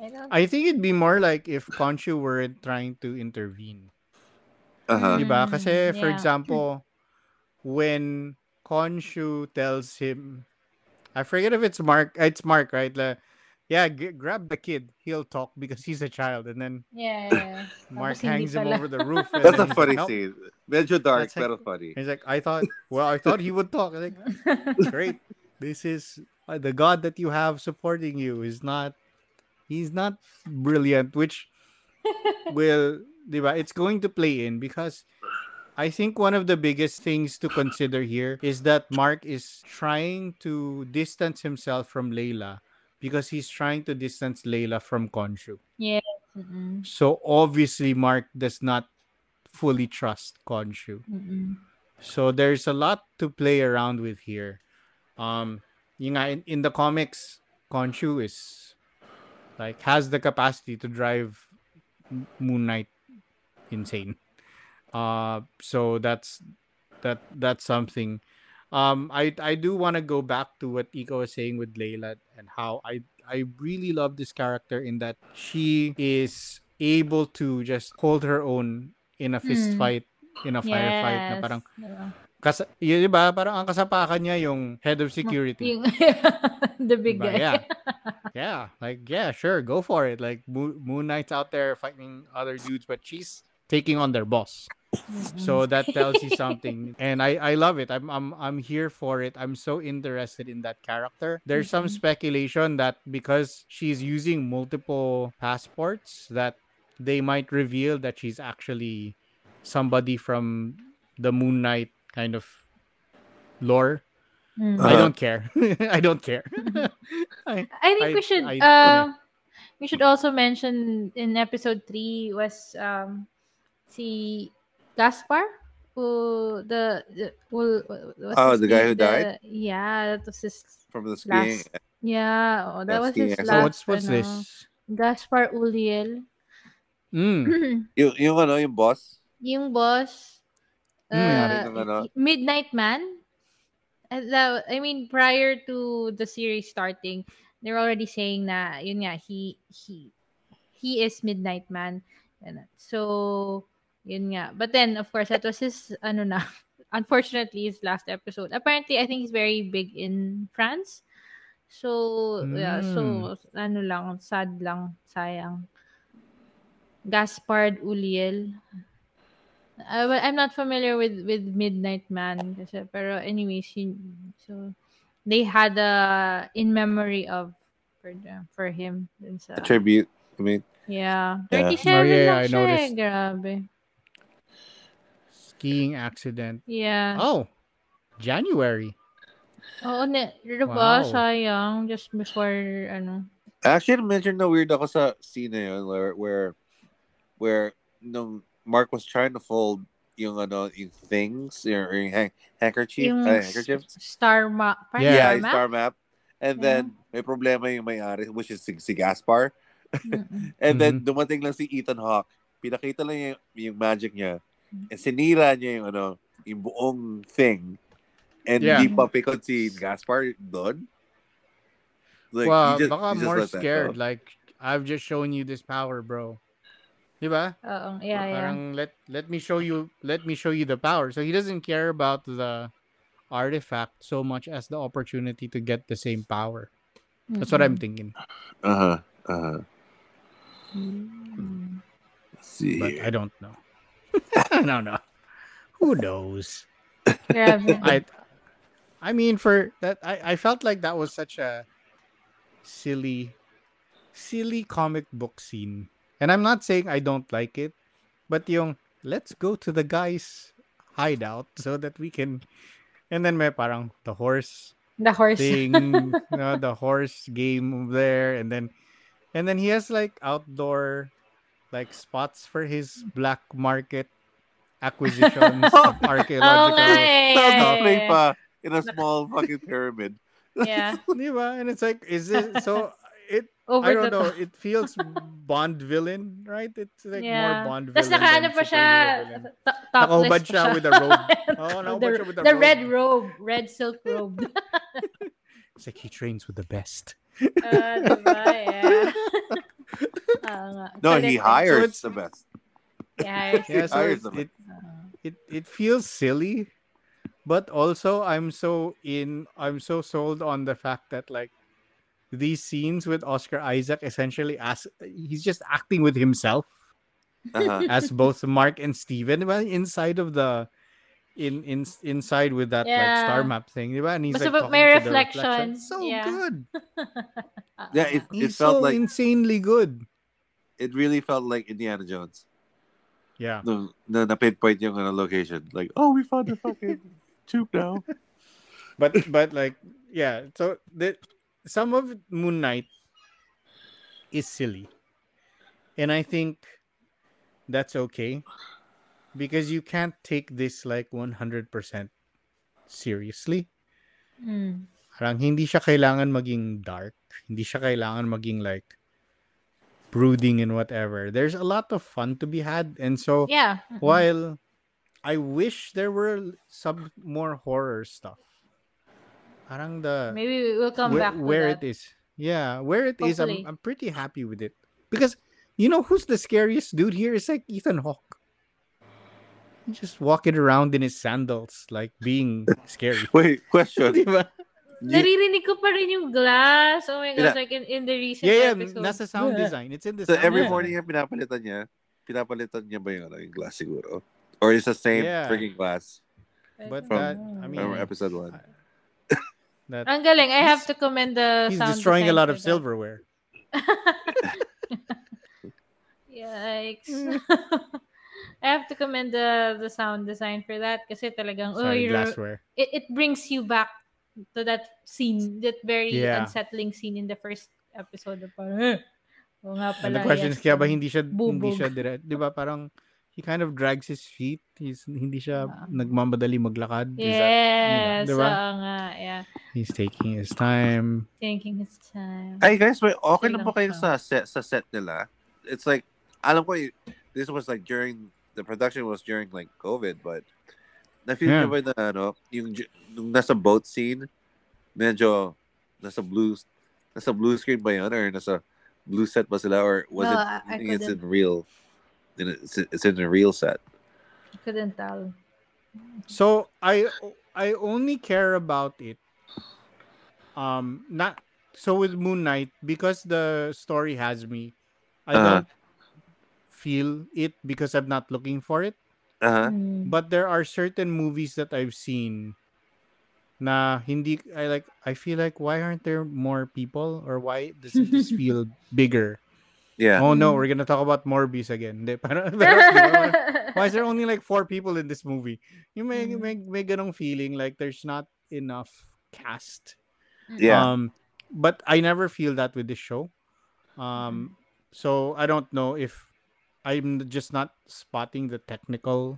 I don't I think it'd be more like if Khonshu weren't trying to intervene. uh-huh Diba? Mm, Kasi, for yeah. example, when Khonshu tells him, I forget if it's Mark, it's Mark, right? La, yeah, g- grab the kid. He'll talk because he's a child. And then Yeah, yeah. Mark hangs him over the roof. That's a funny like, "Nope." scene. Medyo dark, That's like- pero funny. He's like, I thought, well, I thought he would talk. I'm like, great. This is uh, the God that you have supporting you is not, he's not brilliant, which will, diba, it's going to play in because I think one of the biggest things to consider here is that Mark is trying to distance himself from Layla because he's trying to distance Layla from Khonshu. Mm-mm. So obviously Mark does not fully trust Khonshu. Mm-mm. So there's a lot to play around with here. Um, yun nga, in, in the comics, Khonshu is like has the capacity to drive Moon Knight insane. Uh, so that's that that's something. Um, I I do want to go back to what Ika was saying with Layla and how I I really love this character in that she is able to just hold her own in a fist Mm. fight in a firefight na Yes. parang Diba? Kas, yun, di ba? Parang ang kasapakan niya yung head of security. The big Diba? guy. Yeah. yeah. Like, yeah, sure. Go for it. Like, Moon, Moon Knight's out there fighting other dudes, but she's taking on their boss. So that tells you something. And I, I love it. I'm, I'm, I'm here for it. I'm so interested in that character. There's some Mhm. speculation that because she's using multiple passports, that they might reveal that she's actually somebody from the Moon Knight kind of lore. Mm. I Uh-huh. don't care. I don't care. I, I think I- we should I- uh we should also mention in episode three was um si Gaspar who the, the who, what's Oh, the guy name? who died? The- yeah that was his From the skiing. last yeah oh, that was skiing his accident. so last what's what's ano, this? Gaspard Ulliel Mm. Yung, yung ano, yung boss. yung boss Mm, uh. Midnight Man And that, I mean prior to the series starting they're already saying na yun nga he he he is Midnight Man and so yun nga but then of course that was his ano na unfortunately his last episode apparently I think he's very big in France so yeah so ano lang sad lang sayang Gaspard Ulliel I, well, I'm not familiar with with Midnight Man kasi pero anyways yun- so they had a in memory of for the- for him dun sa, A tribute. I mean, yeah Yeah. 37 Oh, yeah, lang I siya eh. noticed. grabe Skiing accident. yeah Oh, January. oo ne diba Wow. sayang just before ano actually, mentioned na weird ako sa scene na yun where, where, where, nung Mark was trying to fold yung ano, yung things, yung, yung hand, handkerchief, yung uh, handkerchiefs. star map Yeah. Yeah, star map star map. And Yeah. then, may problema yung may-ari, which is si, si Gaspard. And then, Mhm. dumating lang si Ethan Hawke. Pinakita lang yung, yung magic niya. Mm-hmm. And sinira niya yung ano, yung buong thing. And Yeah. di pa pikot si Gaspard doon. Like, well, he just- baka he just more let that scared. Like, I've just shown you this power, bro. Diba? oo yeah yeah Parang let let me show you let me show you the power. So he doesn't care about the artifact so much as the opportunity to get the same power. That's what I'm thinking. Uh-huh. Uh-huh. Mm. Let's see. But I don't know. I don't know. Who knows? grabe I I mean for that I, I felt like that was such a silly silly comic book scene. And I'm not saying I don't like it, but yung let's go to the guy's hideout so that we can and then may parang the horse the horse thing, you know, the horse game there and then and then he has like outdoor like spots for his black market acquisitions archaeological nga eh. Sounds like yeah, pa in a small fucking pyramid. yeah. Di? And it's like, is it so? It Over I don't know. top. It feels Bond villain, right? It's like more yeah. Bond Tapos villain. nakaano than pa siya, superhero villain. to- topless Nakahubad pa siya with a robe. Oo, nakahubad the, siya with a the robe. red robe. Red silk robe. It's like he trains with the best. Ah, diba? Yeah. Oo nga. No, he hires it's- the best. He. Yeah, so it, it it it feels silly, but also I'm so in. I'm so sold on the fact that like these scenes with Oscar Isaac essentially as he's just acting with himself Uh-huh. as both Mark and Steven diba? inside of the in in inside with that like star map thing, diba? And he's Basta like pag may talking to the reflection, So yeah. good. Yeah, it, it felt so like insanely good. it really felt like Indiana Jones. Yeah. No, no, na pinpoint yung ano, location. Like, oh, we found the fucking tube now. but but like yeah so the some of moon knight is silly and i think that's okay because you can't take this like 100% seriously Mm. parang hindi siya kailangan maging dark hindi siya kailangan maging like brooding and whatever there's a lot of fun to be had and so Yeah. mhm. while I wish there were some more horror stuff. Parang the Maybe we'll come where, back where that. it is. Yeah, where it is, Hopefully. I'm I'm pretty happy with it. Because you know who's the scariest dude here is like Ethan Hawke. He's just walking around in his sandals, like being scary. Wait, question. Naririnig ko pa rin yung glass. Oh my Yeah. gosh, like in, in the recent Yeah, yeah, episodes. nasa sound Yeah. design. It's in the so sound every design. morning yung pinapalitan niya, pinapalitan niya ba yung, ano, yung glass siguro? Or is the same Yeah. freaking glass But From- that, I mean, from episode one? that Ang galing. I have to commend the he's sound destroying a lot of silverware. Yikes. I have to commend the the sound design for that kasi talagang oh, Sorry, you glassware. it, it brings you back to that scene, that very Yeah. unsettling scene in the first episode. Na parang, eh, oo nga And pala. the question is, yes, kaya ba hindi siya, hindi bubog. siya direct, di ba parang, he kind of drags his feet. He's, hindi siya Ah. nagmamadali maglakad. Is that, Yes, diba? oo nga, yeah. he's taking his time. Taking his time. Ay guys, may okay ba lang kayo sa set sa set nila? It's like alam ko this was like during the production was during like COVID, but na-feel Yeah. niyo ba na ano, yung j- nung nasa boat scene, medyo nasa blue nasa blue screen ba yun or nasa blue set ba sila or was No, it I- I think it's in couldn't. real in it's, it's in a real set. I Couldn't tell. So, I, I only care about it, um, not, so with Moon Knight, because the story has me, I Uh-huh. don't feel it because I'm not looking for it. Uh-huh. Mm. But there are certain movies that I've seen na hindi I like I feel like why aren't there more people or why doesn't this feel bigger? Yeah. Oh no, we're gonna talk about Morbius again. Hindi, parang- parang, di ba, parang, why is there only like four people in this movie? You may Mm. may may ganong feeling like there's not enough cast. Yeah. Um but I never feel that with this show. Um so I don't know if I'm just not spotting the technical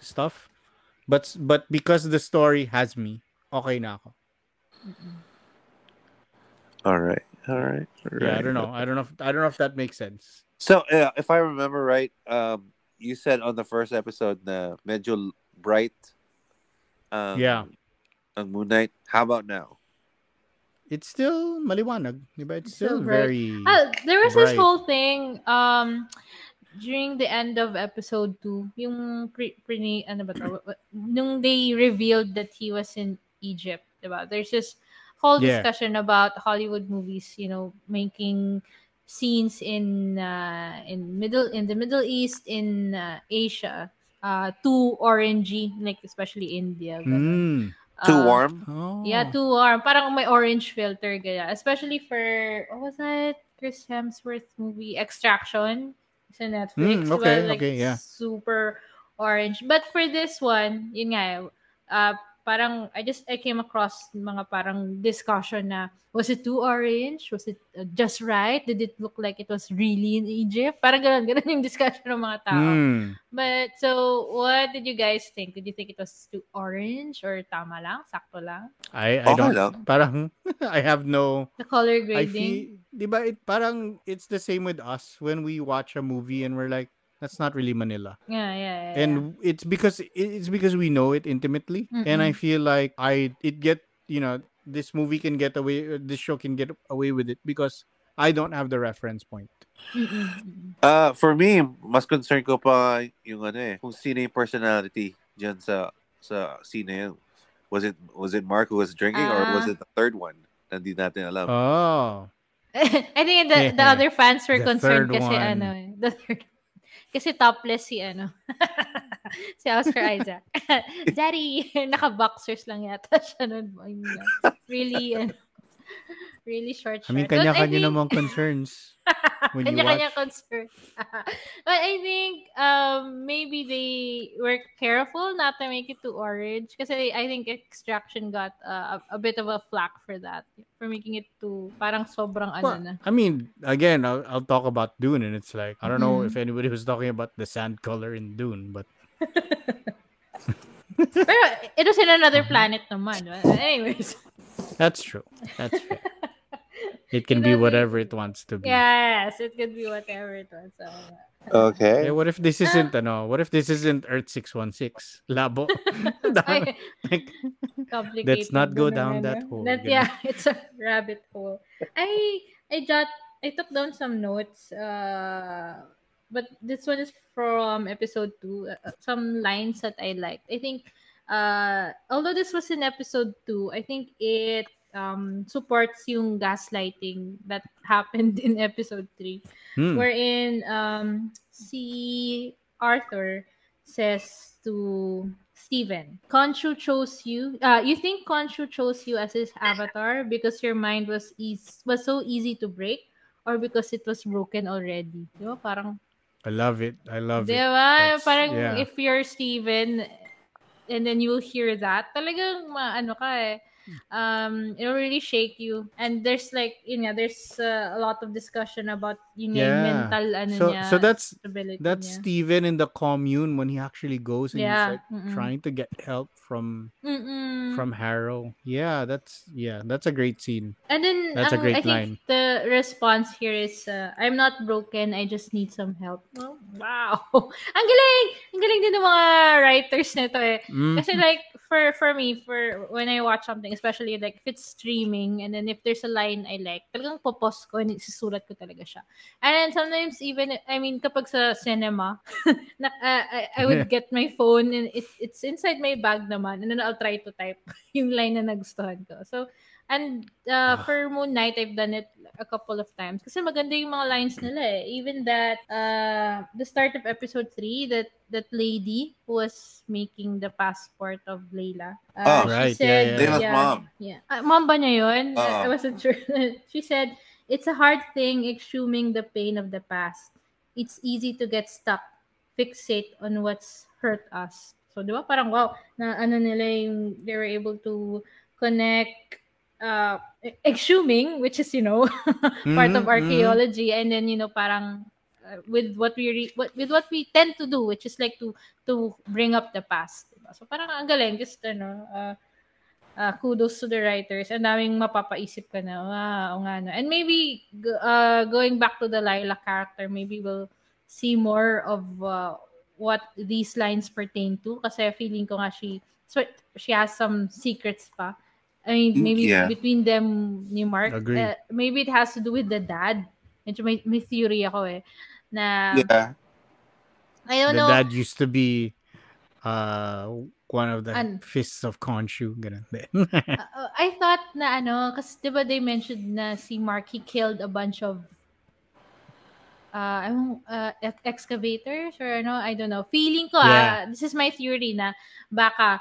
stuff. But but because the story has me, okay na ako. all right. All right. All Yeah, I don't know. I don't know if I don't know if that makes sense. So, uh, if I remember right, um, you said on the first episode na medyo bright. Um, Yeah. Ang Moon Knight. How about now? It's still maliwanag, di ba? It's still Still very Ah, there was this whole thing um during the end of episode 2 yung pre, pre ano ba to? nung they revealed that he was in Egypt diba there's this whole Yeah. discussion about Hollywood movies you know making scenes in uh, in middle in the Middle East in uh, Asia uh too orangey like especially India ganun. Mm. Too Uh, warm? Oh. Yeah, too warm. Parang may orange filter kaya. Especially for, what was that? Chris Hemsworth movie, Extraction. Sa Netflix. Mm, okay, diba? Like, okay, yeah. Super orange. But for this one, yun nga, eh, uh, parang, I just, I came across mga parang discussion na, was it too orange? Was it uh, just right? Did it look like it was really in Egypt? Parang ganun, ganun yung discussion ng mga tao. Mm. But so, what did you guys think? Did you think it was too orange or tama lang, sakto lang? I I Okay don't lang. parang I have no The color I grading. Feel, di ba, it parang it's the same with us when we watch a movie and we're like, that's not really Manila. yeah, yeah, yeah. And it's because it's because we know it intimately, and I feel like I it get you know this movie can get away, this show can get away with it because I don't have the reference point. yeah. Uh, for me, mas concern ko pa yung ano eh, kung sino yung personality dyan sa sa scene yun. Was it was it Mark who was drinking or was Ah. it the third one? na di natin alam. Oh. I think the, the other fans were The concerned kasi one. ano, eh, the third kasi topless si ano. si Oscar Isaac. Daddy, naka-boxers lang yata siya uh, really, ano, really short I mean, short. Kanya-kanya think- namang concerns. Kanya-kanya watch. concern. but I think um maybe they were careful not to make it too orange kasi I think Extraction got uh, a, a bit of a flack for that for making it too parang sobrang ano na. I mean, again, I'll, I'll talk about Dune, and it's like I don't know Mhm. if anybody was talking about the sand color in Dune, but Pero it was in another Mm-hmm. planet naman. Anyways. That's true. That's fair. It can You be know, the- whatever it wants to be. Yes, it could be whatever it was. So, Okay. Yeah, what if this isn't ano? What if this isn't Earth 616? Labo. ay, like, complicated. Let's not go down ano. that hole, That, yeah, it's a rabbit hole. I I jot I took down some notes. Uh, but this one is from episode two. Uh, some lines that I liked. I think, uh, although this was in episode two, I think it um supports yung gaslighting that happened in episode three hmm, wherein um si Arthur says to Steven, Khonshu chose you. Uh, you think Khonshu chose you as his avatar because your mind was eas was so easy to break, or because it was broken already? Di ba? Parang, I love it. I love di it. That's- Parang yeah. if you're Steven, and then you'll hear that, talagang maano ka eh. Um, it'll really shake you. And there's like, you know there's uh, a lot of discussion about you know Yeah. mental ano So- niya, so that's- That's niya. Steven in the commune when he actually goes and Yeah. he's like mm-mm. trying to get help from Mm-mm. from Harrow. Yeah, that's yeah, that's a great scene. And then That's a great I think line. the response here is uh, I'm not broken, I just need some help. Oh, wow. ang galing. Ang galing din ng mga writers nito eh. Mm, Kasi like for for me for when I watch something especially like if it's streaming and then if there's a line I like talagang popost ko and isusulat ko talaga siya. And then sometimes even I mean kapag sa cinema na, uh, I, I would get my phone and it, it's inside my bag naman and then I'll try to type yung line na nagustuhan ko. So and uh, Ah. for Moon Knight I've done it a couple of times kasi maganda yung mga lines nila eh. Even that uh the start of episode 3 that that lady who was making the passport of Layla. Uh, Oh. she Right, yeah, said, yeah. Layla's yeah, mom. Yeah. Ah, mom ba niya yun? I- I wasn't sure. she said, it's a hard thing exhuming the pain of the past. It's easy to get stuck, fixate on what's hurt us. So, di ba? Parang, wow, na ano nila yung, they were able to connect uh, exhuming, which is, you know, part of Mhm, mhm. archaeology, and then, you know, parang uh, with what we re- what, with what we tend to do, which is like to to bring up the past. Diba? So parang ang galing, just ano, uh, uh, kudos to the writers. Ang daming mapapaisip ka na, wow, nga no. And maybe uh, going back to the Layla character, maybe we'll see more of uh, what these lines pertain to. Kasi feeling ko nga she, so she has some secrets pa. I mean, Mm, maybe yeah. between them ni Mark, Agree. uh, maybe it has to do with the dad. Medyo may, may theory ako eh. Na, Yeah. I don't the know. dad used to be uh one of the An- fists of Khonshu. Ganun din. Uh, I thought na ano, kasi di ba they mentioned na si Mark, he killed a bunch of uh, ano, uh, excavators or ano, I don't know. Feeling ko ah, this is my theory na baka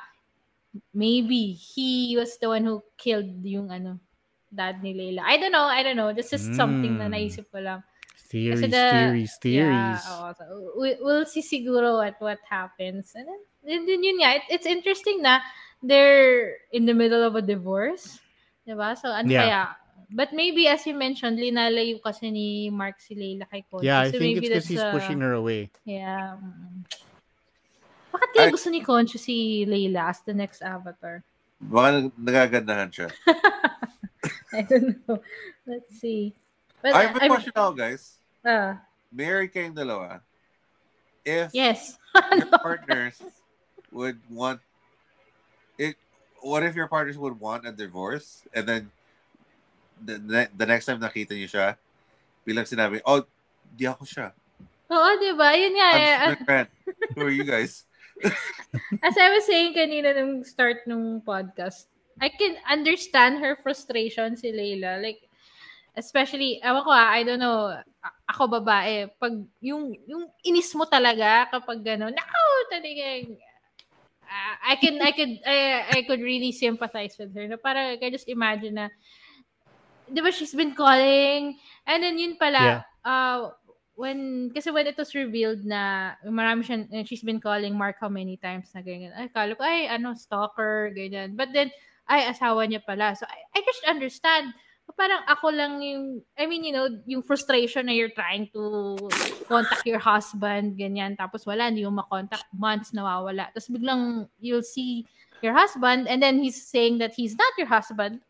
maybe he was the one who killed yung ano, dad ni Layla. I don't know, I don't know. This is something na Mm. naisip ko lang. theories, Kasi the- theories, theories. Yeah. So, we, we'll see siguro what what happens. And then, then yun nga, it, it's interesting na they're in the middle of a divorce. Diba? So, ano Yeah. kaya? But maybe, as you mentioned, linalayo kasi ni Mark si Layla kay Khonshu. yeah, I So, think maybe it's because he's uh, pushing her away. Yeah. Bakit kaya Ay- gusto ni Conchu si Layla as the next avatar? Baka nag- nagagandahan siya. I don't know. Let's see. But, I have a I'm- question now, guys. ah, Married kayong dalawa. If yes. your partners would want it, what if your partners would want a divorce and then the, the, next time nakita niyo siya, bilang sinabi, oh, di ako siya. Oo, di ba? Yun nga. I'm eh. friend. Who are you guys? As I was saying kanina nung start nung podcast, I can understand her frustration si Layla. Like, especially, ewan ko ah, I don't know, ako babae, pag yung, yung inis mo talaga kapag gano'n, nako, talagang, ah, I can, I could, I, I could really sympathize with her. No? Para, I just imagine na, di ba, she's been calling, and then yun pala, uh, when, kasi when it was revealed na marami siya, eh, she's been calling Mark how many times na ganyan. Ay, kala ko, ay, ano, stalker, ganyan. But then, ay, asawa niya pala. So, I, I just understand. Parang ako lang yung, I mean, you know, yung frustration na you're trying to contact your husband, ganyan. Tapos wala, hindi mo makontact, months nawawala. Tapos biglang you'll see your husband and then he's saying that he's not your husband.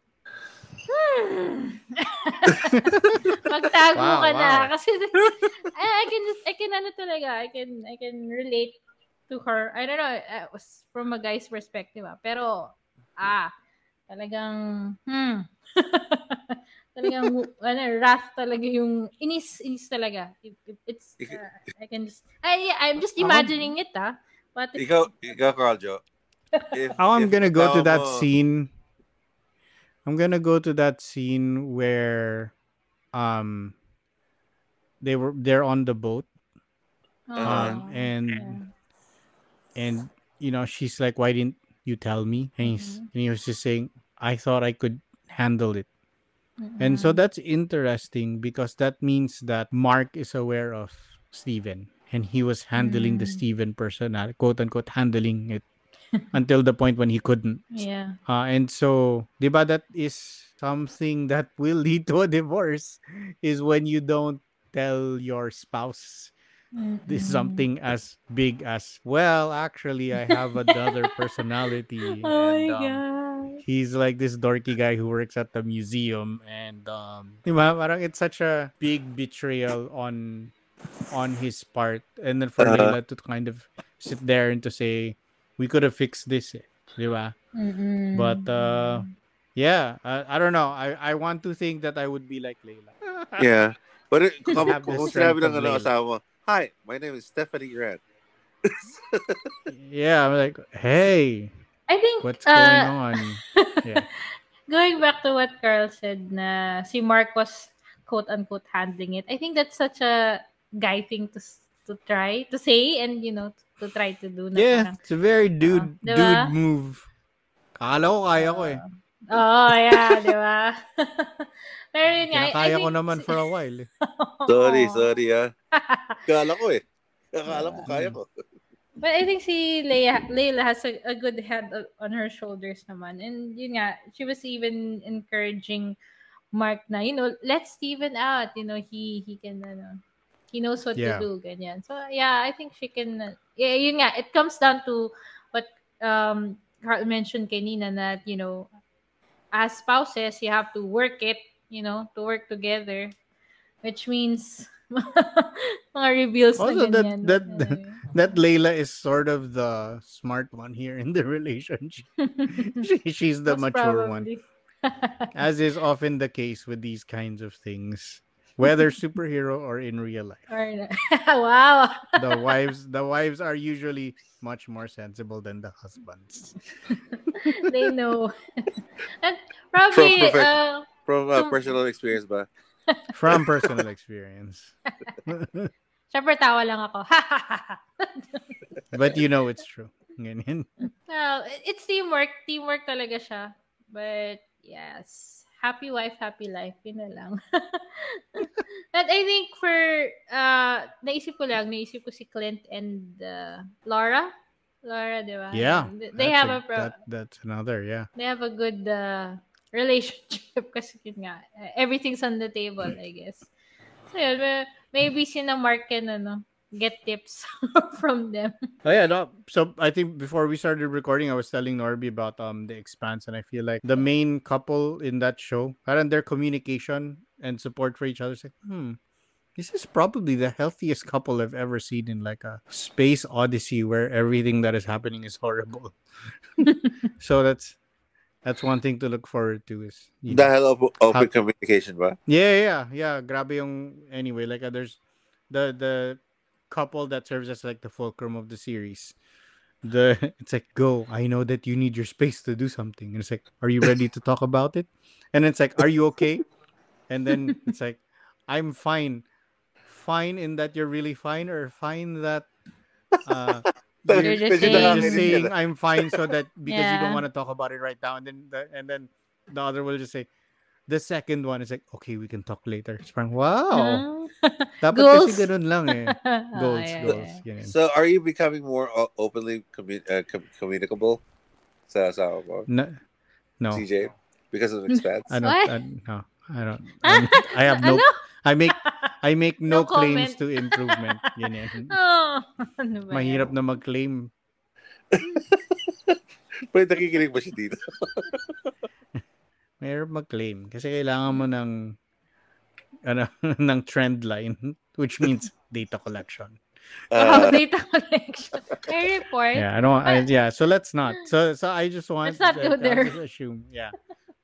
Hmm. Magtago Wow, ka na. Kasi I, I can just, I can ano talaga, I can, I can relate to her. I don't know, uh, was from a guy's perspective ah. Pero, ah, talagang, hmm. talagang, ano, wrath talaga yung, inis, inis talaga. It, it- it's, uh, I can just, I, I'm just imagining it ah. But Ikaw, ikaw, Carl Joe. If, How I'm if gonna go to that mo- scene. I'm gonna go to that scene where, um, they were they're on the boat um, and yeah. and you know she's like, "Why didn't you tell me?" And he's Mhm. and he was just saying, "I thought I could handle it." And so that's interesting because that means that Mark is aware of Steven and he was handling the Mm. Steven personal quote unquote handling it until the point when he couldn't. yeah. Uh, and so, di ba, that is something that will lead to a divorce is when you don't tell your spouse this Mm-mm. something as big as, well, actually, I have another personality. Oh my um, god. he's like this dorky guy who works at the museum and um di ba, it's such a big betrayal on on his part and then for Uh-huh. Layla to kind of sit there and to say we could have fixed this eh. di ba? Mm-mm. but uh yeah I, I don't know I I want to think that I would be like Layla Yeah. But it, kung, Have the kung sinabi ng of ano, Layla. asawa Hi, my name is Stephanie Grant. yeah I'm like hey I think what's uh, going on yeah going back to what Carl said na si Mark was quote unquote handling it. I think that's such a guy thing to to try to say and you know to try to do na yeah parang, it's a very dude diba? dude move Kala ko kaya ko eh oh yeah di ba pero yun nga I- I Kinakaya ko think- naman for a while eh. Sorry, Oo. sorry ah. Kala ko eh. Akala ko kaya ko. But I think si Leia, Layla has a, a good head o- on her shoulders naman. And yun nga, she was even encouraging Mark na, you know, let Steven out. You know, he he can, ano, he knows what Yeah. to do, ganyan. So, yeah, I think she can, uh, yeah, yun nga, it comes down to what um Carl mentioned kanina that, you know, as spouses, you have to work it, you know, to work together. Which means, mga reveals Also, na that- ganyan. that- Anyway. that Layla is sort of the smart one here in the relationship. she, she's the Most mature one, as is often the case with these kinds of things, whether superhero or in real life. Or wow. The wives, the wives are usually much more sensible than the husbands. they know. and probably, From perfect- uh, From uh, personal experience ba? From personal experience, syempre tawa lang ako. but you know it's true. Ganyan. no, it's teamwork. Teamwork talaga siya. But, yes. Happy wife, happy life. Yun na lang. But I think for, uh, naisip ko lang, naisip ko si Clint and uh, Laura. Laura, di ba? Yeah, They, have a- a, pro- that, that's another. Yeah. they have a good uh, relationship kasi yun nga, everything's on the table, I guess. So yun, may- maybe sina Mark can ano, get tips from them. Oh yeah, no. So I think before we started recording, I was telling Norby about um the Expanse, and I feel like the main couple in that show, parang their communication and support for each other, is like, hmm, this is probably the healthiest couple I've ever seen in like a space odyssey where everything that is happening is horrible. so that's that's one thing to look forward to is you know, Dahil open, open How- communication ba? yeah, yeah, yeah. Grabe yung anyway, like uh, there's the the couple that serves as like the fulcrum of the series. the it's like go i know that you need your space to do something. And it's like are you ready to talk about it? And it's like are you okay? And then it's like i'm fine. Fine in that you're really fine or fine that uh You're just you're saying- just saying i'm fine so that because you don't want to talk about it right now and then the, and then the other will just say the second one. Is like okay we can talk later. It's parang wow dapat Goals. kasi ganun lang eh Ah, goals yeah, goals yeah. ganyan. So, are you becoming more o- openly commu- uh, com- communicable sa asawa mo, no no CJ? Because of expense? I don't, What? I, no, I don't. I'm- I have no. Ano? I make. I make no, No claims comment. to improvement. Ganyan. Oh, ano ba Mahirap yan? na mag-claim. Pwede nakikinig ba siya dito? Mahirap mag-claim kasi kailangan mo ng ano ng trend line which means data collection. Oh, Uh, data collection. May report. Yeah, I don't. I, yeah, so let's not. So so I just want Let's not to- go I'll there. just assume. Yeah,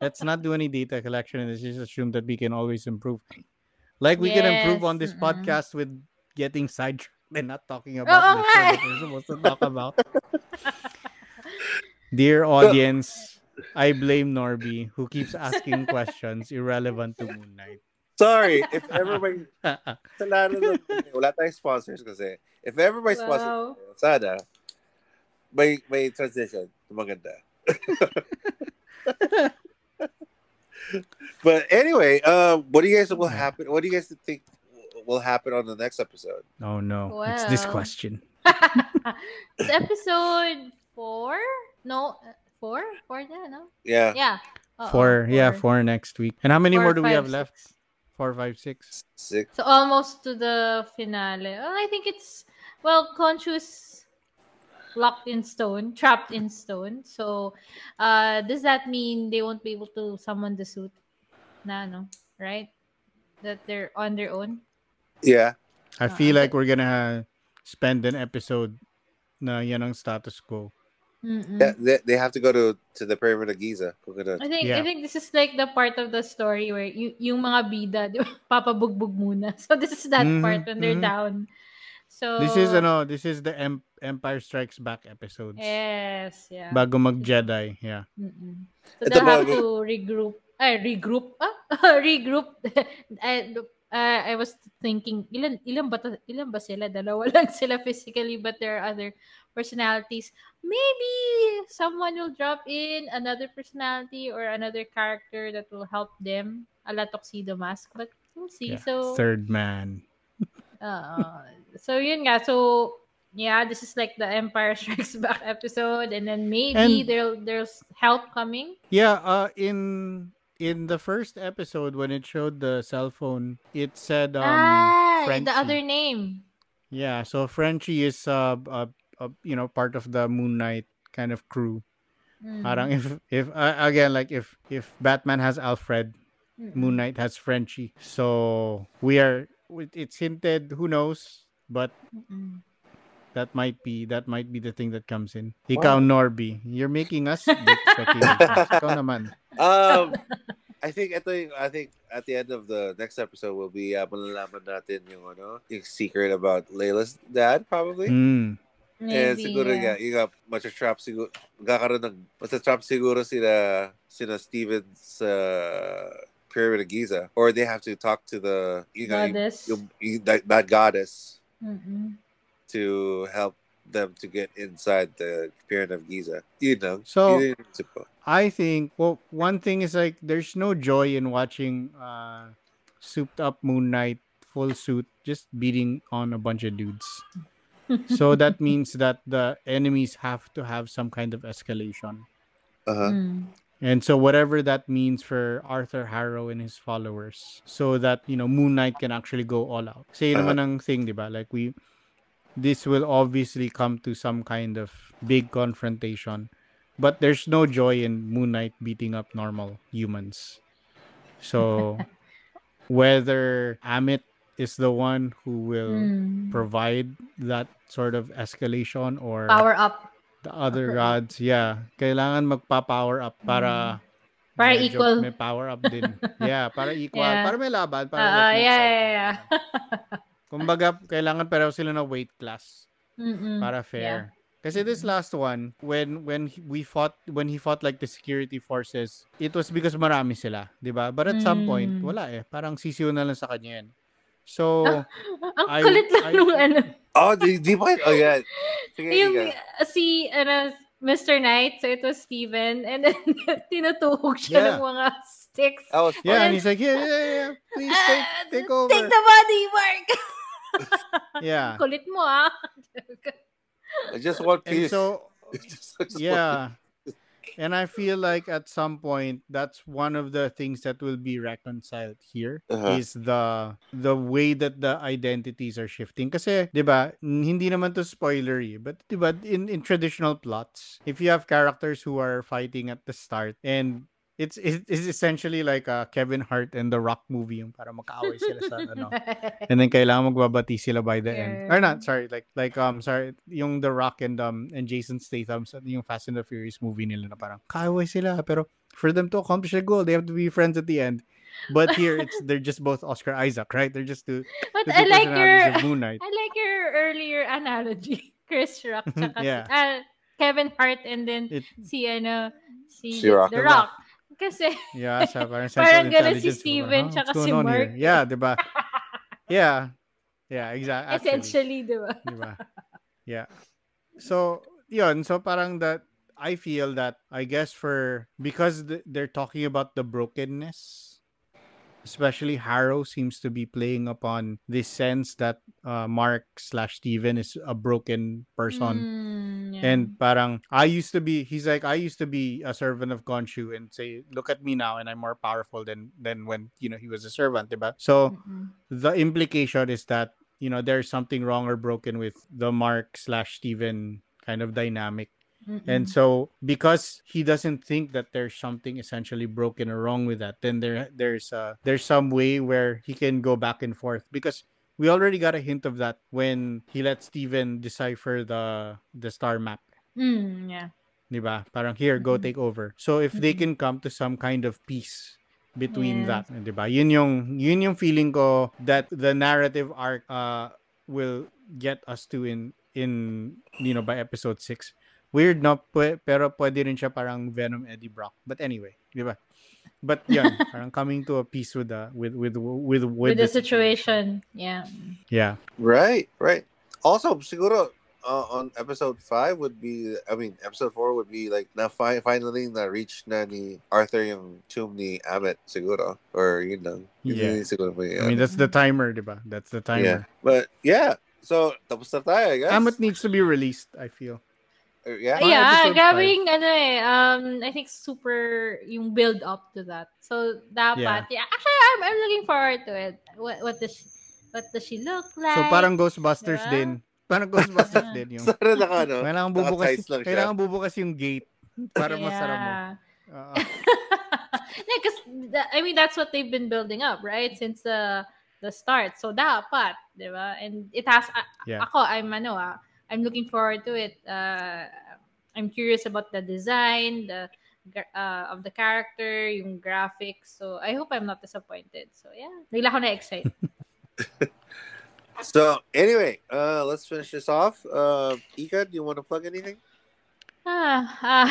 let's not do any data collection and let's just assume that we can always improve. Like we can improve on this mm-mm. podcast with getting sidetracked and not talking Oo about the nga show that eh. we're supposed to talk about. Dear audience, I blame Norby who keeps asking questions irrelevant to Moon Knight. Sorry, if ever may... Sa lalo na, wala tayong sponsors kasi. If ever may Wow. sponsors, sana, may, may transition. Maganda. but anyway, uh, what do you guys will happen? What do you guys think will happen on the next episode? oh no, it's this question. it's episode four? No, uh, four? Four na, no? Yeah, Yeah. Oo, Four, yeah, four next week. And how many Four, more do we five, have left? six. Four, five, six. six. So almost to the finale. Well, I think it's well, conscious locked in stone, trapped in stone. So uh does that mean they won't be able to summon the suit? Na no, right? That they're on their own? Yeah, I feel okay. like we're gonna spend an episode na yan ang status quo. Mm-mm. Yeah, they, they have to go to, to the pyramid of Giza. I think Yeah. I think this is like the part of the story where y- yung mga bida, di ba, papabugbog muna. So this is that Mhm, part when they're mhm. down. So This is ano, this is the Em- Empire Strikes Back episodes. Yes, yeah. Bago mag Jedi, yeah. Mm-mm. So they'll have bago- to regroup. Ay, regroup. Ah, regroup. I, uh, I was thinking, ilan ilan ba to- ilan ba sila? Dalawa lang sila physically but there are other personalities. Maybe someone will drop in another personality or another character that will help them. A la Tuxedo Mask, but we'll see. yeah. So Third man. uh, so yun nga. So yeah, this is like the Empire Strikes Back episode, and then maybe And- there there's help coming. Yeah, uh in in the first episode when it showed the cell phone, it said um ah, Frenchie. the other name. Yeah, so Frenchie is uh, uh, uh you know part of the Moon Knight kind of crew. Mm. Parang if if uh, again like if if Batman has Alfred, Mm-mm. Moon Knight has Frenchie. So we are it's hinted, who knows, but Mm-mm. That might be that might be the thing that comes in. Ikaw Norby, you're making us big speculations. Ikaw naman. um, I think ito yung, I think at the end of the next episode will be uh, malalaman natin yung ano, yung secret about Layla's dad probably. Mm. And siguro yeah. nga, yung nga, trap siguro, magkakaroon ng, trap siguro sila, sina Steven's uh, Pyramid of Giza. Or they have to talk to the, yung, nga, yung, Goddess. yung, yung, that, that goddess Mm-mm. To help them to get inside the Pyramid of Giza. You know. So- yun yung isip ko. I think well one thing is like there's no joy in watching uh souped up Moon Knight full suit just beating on a bunch of dudes. so that means that the enemies have to have some kind of escalation. Uh-huh. Mm. And so whatever that means for Arthur Harrow and his followers so that you know Moon Knight can actually go all out. Say Uh-huh. naman ang thing, 'di ba? Like we this will obviously come to some kind of big confrontation. But there's no joy in Moon Knight beating up normal humans. So whether Ammit is the one who will Mm. provide that sort of escalation or Power up. the other gods, yeah, kailangan magpa-power up para Para medyo equal. may power up din. yeah, para equal, Yeah. para may laban, para that yeah, yeah, yeah. Kumbaga, kailangan pareho sila na weight class Mm-mm. para fair. Kasi this last one, when when he- we fought, when he fought like the security forces, it was because marami sila, di ba? But at some point, Mm. wala eh. Parang sisiw na lang sa kanya yan. So, Ang I- kulit lang I- nung ano. Oh, di, di ba? Oh, yeah. Sige, Yung si ano, Mr. Knight, so it was Steven, and then tinutuhog siya Yeah. ng mga sticks. Was yeah, fun. and he's like, yeah, yeah, yeah, please take, Ah, take over. Take the body, Mark! Yeah. Kulit mo, ah. Just one And piece. so, Just- just yeah. And I feel like at some point that's one of the things that will be reconciled here Uh-huh. is the the way that the identities are shifting. Kasi, 'di ba, n- hindi naman to spoilery, but 'di ba, in in traditional plots, if you have characters who are fighting at the start and it's it's, it's essentially like a Kevin Hart and The Rock movie yung para magkaaway sila sa ano. And then kailangan magbabati sila by the end. Or not, sorry, like like um sorry, yung The Rock and um and Jason Statham sa yung Fast and the Furious movie nila na parang kaaway sila pero for them to accomplish their goal, they have to be friends at the end. But here it's they're just both Oscar Isaac, right? They're just two, But the I like your Moon Knight. I like your earlier analogy. Chris Rock tsaka Yeah. si, ah, Kevin Hart and then It- si ano si, Si Rock. The The Rock. Kasi Yeah, siya parang Parang ganun si. Steven tsaka si on here? Mark. Yeah, 'di ba? Yeah. Yeah, exactly. essentially, di ba? Di ba? Yeah. So, yun. So, parang that, I feel that, I guess for, because th- they're talking about the brokenness, especially Harrow seems to be playing upon this sense that uh, Mark slash Steven is a broken person. Mm, yeah. And parang, I used to be, he's like, I used to be a servant of Khonshu and say, look at me now and I'm more powerful than, than when, you know, he was a servant, diba? So, Mm-mm. the implication is that you know there's something wrong or broken with the Mark slash Steven kind of dynamic. And Mm-mm. so because he doesn't think that there's something essentially broken or wrong with that, then there there's uh there's some way where he can go back and forth because we already got a hint of that when he let Steven decipher the the star map. Mm, yeah. Diba? Parang here, go Mhm. take over. So if they Mhm. can come to some kind of peace between Yes. that, 'di ba? Yun yung yun yung feeling ko that the narrative arc uh will get us to in in you know by episode 6. Weird no pwe- pero pwede rin siya parang Venom Eddie Brock. But anyway, 'di ba? But yun, parang coming to a peace with the with with with with, With the situation. Yeah. Yeah. Right, right. Also, siguro uh, on episode five would be, I mean, episode four would be like na fi- finally na reach na ni Arthur yung tomb ni Ammit siguro or yun lang. Yun Yeah. siguro may, I mean that's the timer, 'di ba? That's the yeah. timer. But yeah, so tapos na tayo, I guess. Ammit needs to be released, I feel. Uh, yeah. Mga yeah, episode grabe five. yung ano eh, um, I think super yung build up to that. So, dapat, yeah. Actually, I'm, I'm looking forward to it. What, what does she, what does she look like? So parang Ghostbusters Diba? din. Parang Ghostbusters din yung Sana naka ano, Kailangan bubukas, naka-tights lang siya. kailangan bubukas yung gate para yeah. masara mo. Oo. yeah, because I mean that's what they've been building up, right? Since the the start. So dapat, 'di ba? And it has a- Yeah. ako I'm ano ah, I'm looking forward to it. Uh, I'm curious about the design, the uh, of the character, yung graphics. So I hope I'm not disappointed. So yeah, ako na-excite. So anyway, uh, let's finish this off. Uh, Ika, do you want to plug anything? Ah, ah.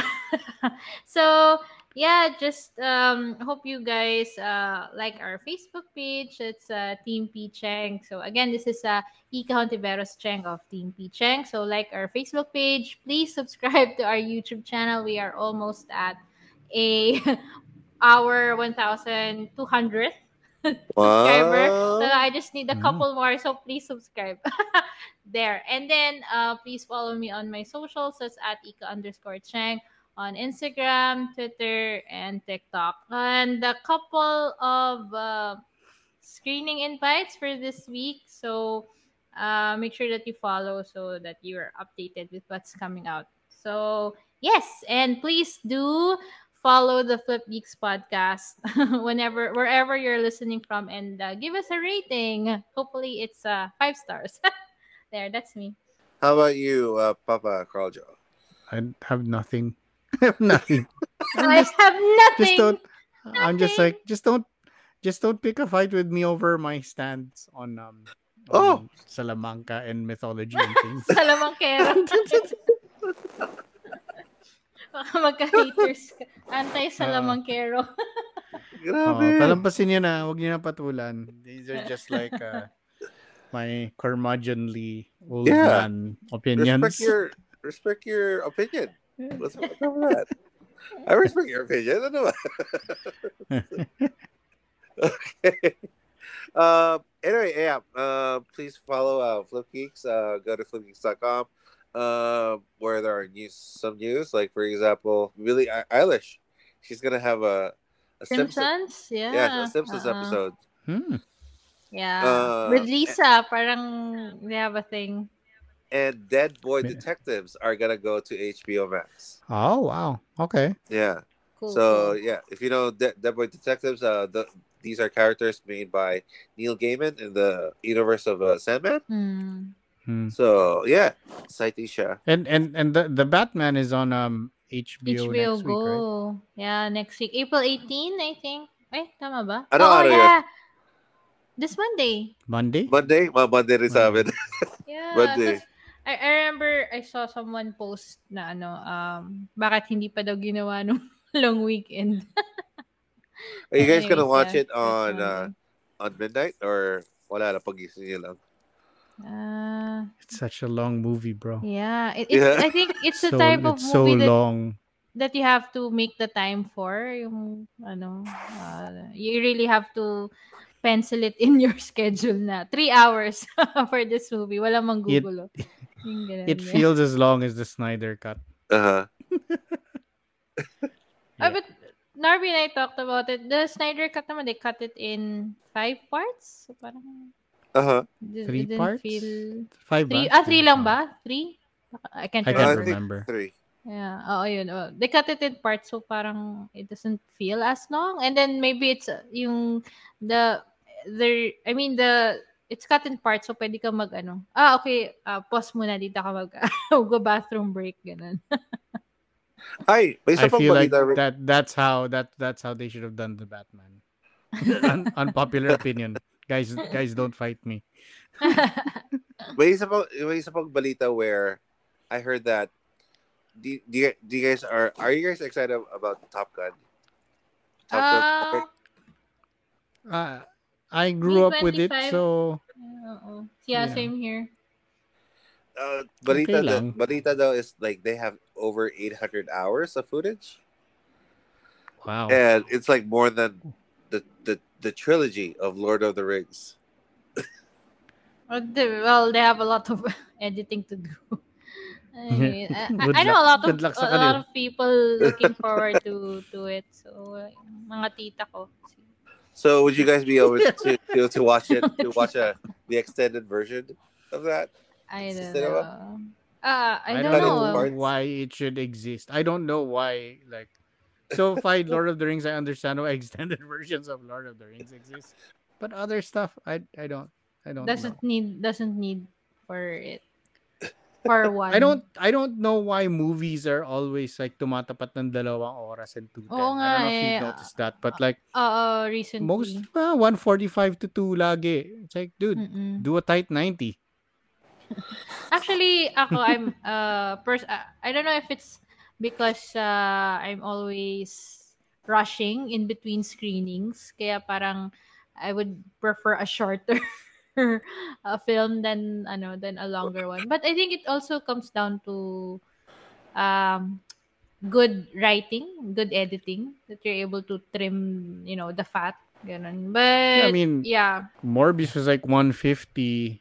so yeah, just um hope you guys uh like our Facebook page. It's uh Team P Cheng. So again, this is uh Ika Hontiveros Cheng of Team P Cheng. So like our Facebook page, please subscribe to our YouTube channel. We are almost at a our 1,200 subscriber. So I just need a couple more. So please subscribe there. And then uh, please follow me on my socials. That's at Ika underscore Cheng on Instagram, Twitter, and TikTok. And a couple of uh, screening invites for this week. So uh, make sure that you follow so that you're updated with what's coming out. So yes, and please do follow the Flip Geeks podcast whenever wherever you're listening from and uh, give us a rating. Hopefully it's uh, five stars. there, that's me. How about you, uh, Papa Carl Joe? I have nothing. I have nothing. I just, have nothing. just don't I'm just Nothing. like just don't just don't pick a fight with me over my stance on um Oh. on Salamanca and mythology and things. Salamangkero. Baka magka-haters ka. Anti-salamangkero. Oh, Grabe. palampasin niyo na, huwag niyo na patulan. These are just like uh, my curmudgeonly old Yeah. man opinions. respect your respect your opinion. What's what's up with that? I respect your opinion. Ano ba? okay. Um. Anyway, yeah. Uh, please follow uh, Flip Geeks. Uh, go to flipgeeks.com. Um, where there are news, some news, like for example, Billie Eil- Eilish, she's gonna have a, a Simpsons, Simpsons? Yeah. yeah, a Simpsons Uh-uh. episode. Hmm. Yeah. Uh, With Lisa, parang they have a thing. And Dead Boy Yeah. Detectives are gonna go to HBO Max. Oh, wow. Okay. Yeah. Cool. So yeah, if you know De- Dead Boy Detectives, uh, the, these are characters made by Neil Gaiman in the universe of uh, Sandman. Hmm. So yeah, exciting siya. And and and the, the Batman is on um HBO, HBO next Go. week, right? Yeah, next week. April 18, I think. Ay, tama ba? Ano Oo, araw yun? yeah. This Monday. Monday? Monday, mga Monday rin sa amin. Yeah. Monday. I, I remember I saw someone post na ano, um, bakit hindi pa daw ginawa nung long weekend. Are you guys gonna Anyways, watch yeah, it on uh, on midnight or wala na pagising niyo lang? Ah, It's such a long movie, bro. yeah. It, it's, Yeah. I think it's the so, type of it's so movie that, long. that you have to make the time for. Yung, ano, uh, you really have to pencil it in your schedule na. Three hours for this movie. Wala mang It- gugulo. Ganun, It yeah. feels as long as the Snyder cut. Uh-huh. Ah, but Norby and I talked about it. The Snyder cut naman, they cut it in five parts. So parang Uh-huh. it Three parts? feel... Five Three, ba? ah, three lang Oh. ba? Three? I can't I can't I remember. remember. three. Yeah. Oh, yun. Oh. They cut it in parts so parang it doesn't feel as long. And then maybe it's uh, yung the the I mean the it's cut in parts so pwede ka mag ano. Ah, okay. Uh, pause muna dito ka mag go bathroom break ganun. Ay, may isa I pang feel like balita. that that's how that that's how they should have done the Batman. Un- unpopular opinion. Guys guys don't fight me. May isa pang, may isa pang balita where I heard that do, do, you, do you guys are are you guys excited about Top Gun? Top Ah, Uh, I grew up with it, so oo. Yeah, Yeah. same here. uh, balita, Okay da- lang. balita though is like they have over 800 hours of footage, wow. and it's like more than the, the the trilogy of Lord of the Rings. Well, they, well, they have a lot of editing to do. Anyway, I, I- I know a lot of good luck sa a lot of people looking forward to to it. So, uh, mga tita ko. So would you guys be able to to, to watch it to watch a the extended version of that? I don't Cinema? know. Ah, I, I don't Cut don't into know know. why it should exist. I don't know why like so far Lord of the Rings I understand why extended versions of Lord of the Rings exist. But other stuff I I don't I don't. Doesn't need doesn't need for it. For one. I don't I don't know why movies are always like tumatapat ng dalawang oras and two Oo I nga don't know if eh. you've noticed that, but like Uh, recently. most uh, 145 to 2 lagi. It's like, dude, Mm-mm. do a tight 90. Actually, ako I'm uh pers- uh, I don't know if it's because uh, I'm always rushing in between screenings kaya parang I would prefer a shorter a film than ano than a longer one. But I think it also comes down to um good writing, good editing that you're able to trim, you know, the fat ganun. But I mean- yeah. Morbius was like 150.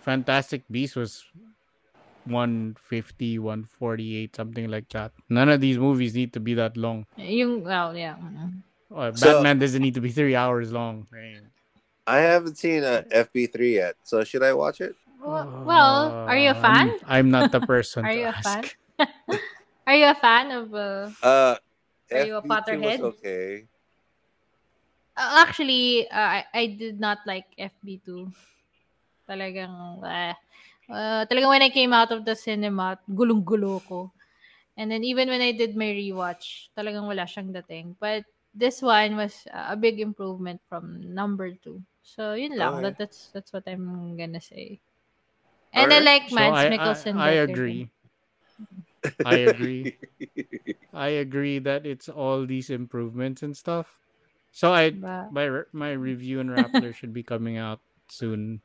Fantastic Beast was 150, 148, something like that. None of these movies need to be that long. Yung well, yeah. Uh, So- Batman doesn't need to be three hours long. I mean, I haven't seen a FB3 yet, so should I watch it? Well, well, are you a uh, fan? I'm, I'm not the person Are to you a ask. fan? Are you a fan of? Uh, Uh, Are you a FB2 Potterhead? okay. uh, actually, uh, I I did not like FB two. Talagang, uh, uh, talagang when I came out of the cinema, gulong-gulo ko. And then even when I did my rewatch, talagang wala siyang dating. But this one was uh, a big improvement from number two. So yun lang. Okay. That, that's that's what I'm gonna say. And I Alright. like So Mads I, Mikkelsen. I, I better agree. I agree. I agree that it's all these improvements and stuff. So I Ba- my my review and Rappler should be coming out soon.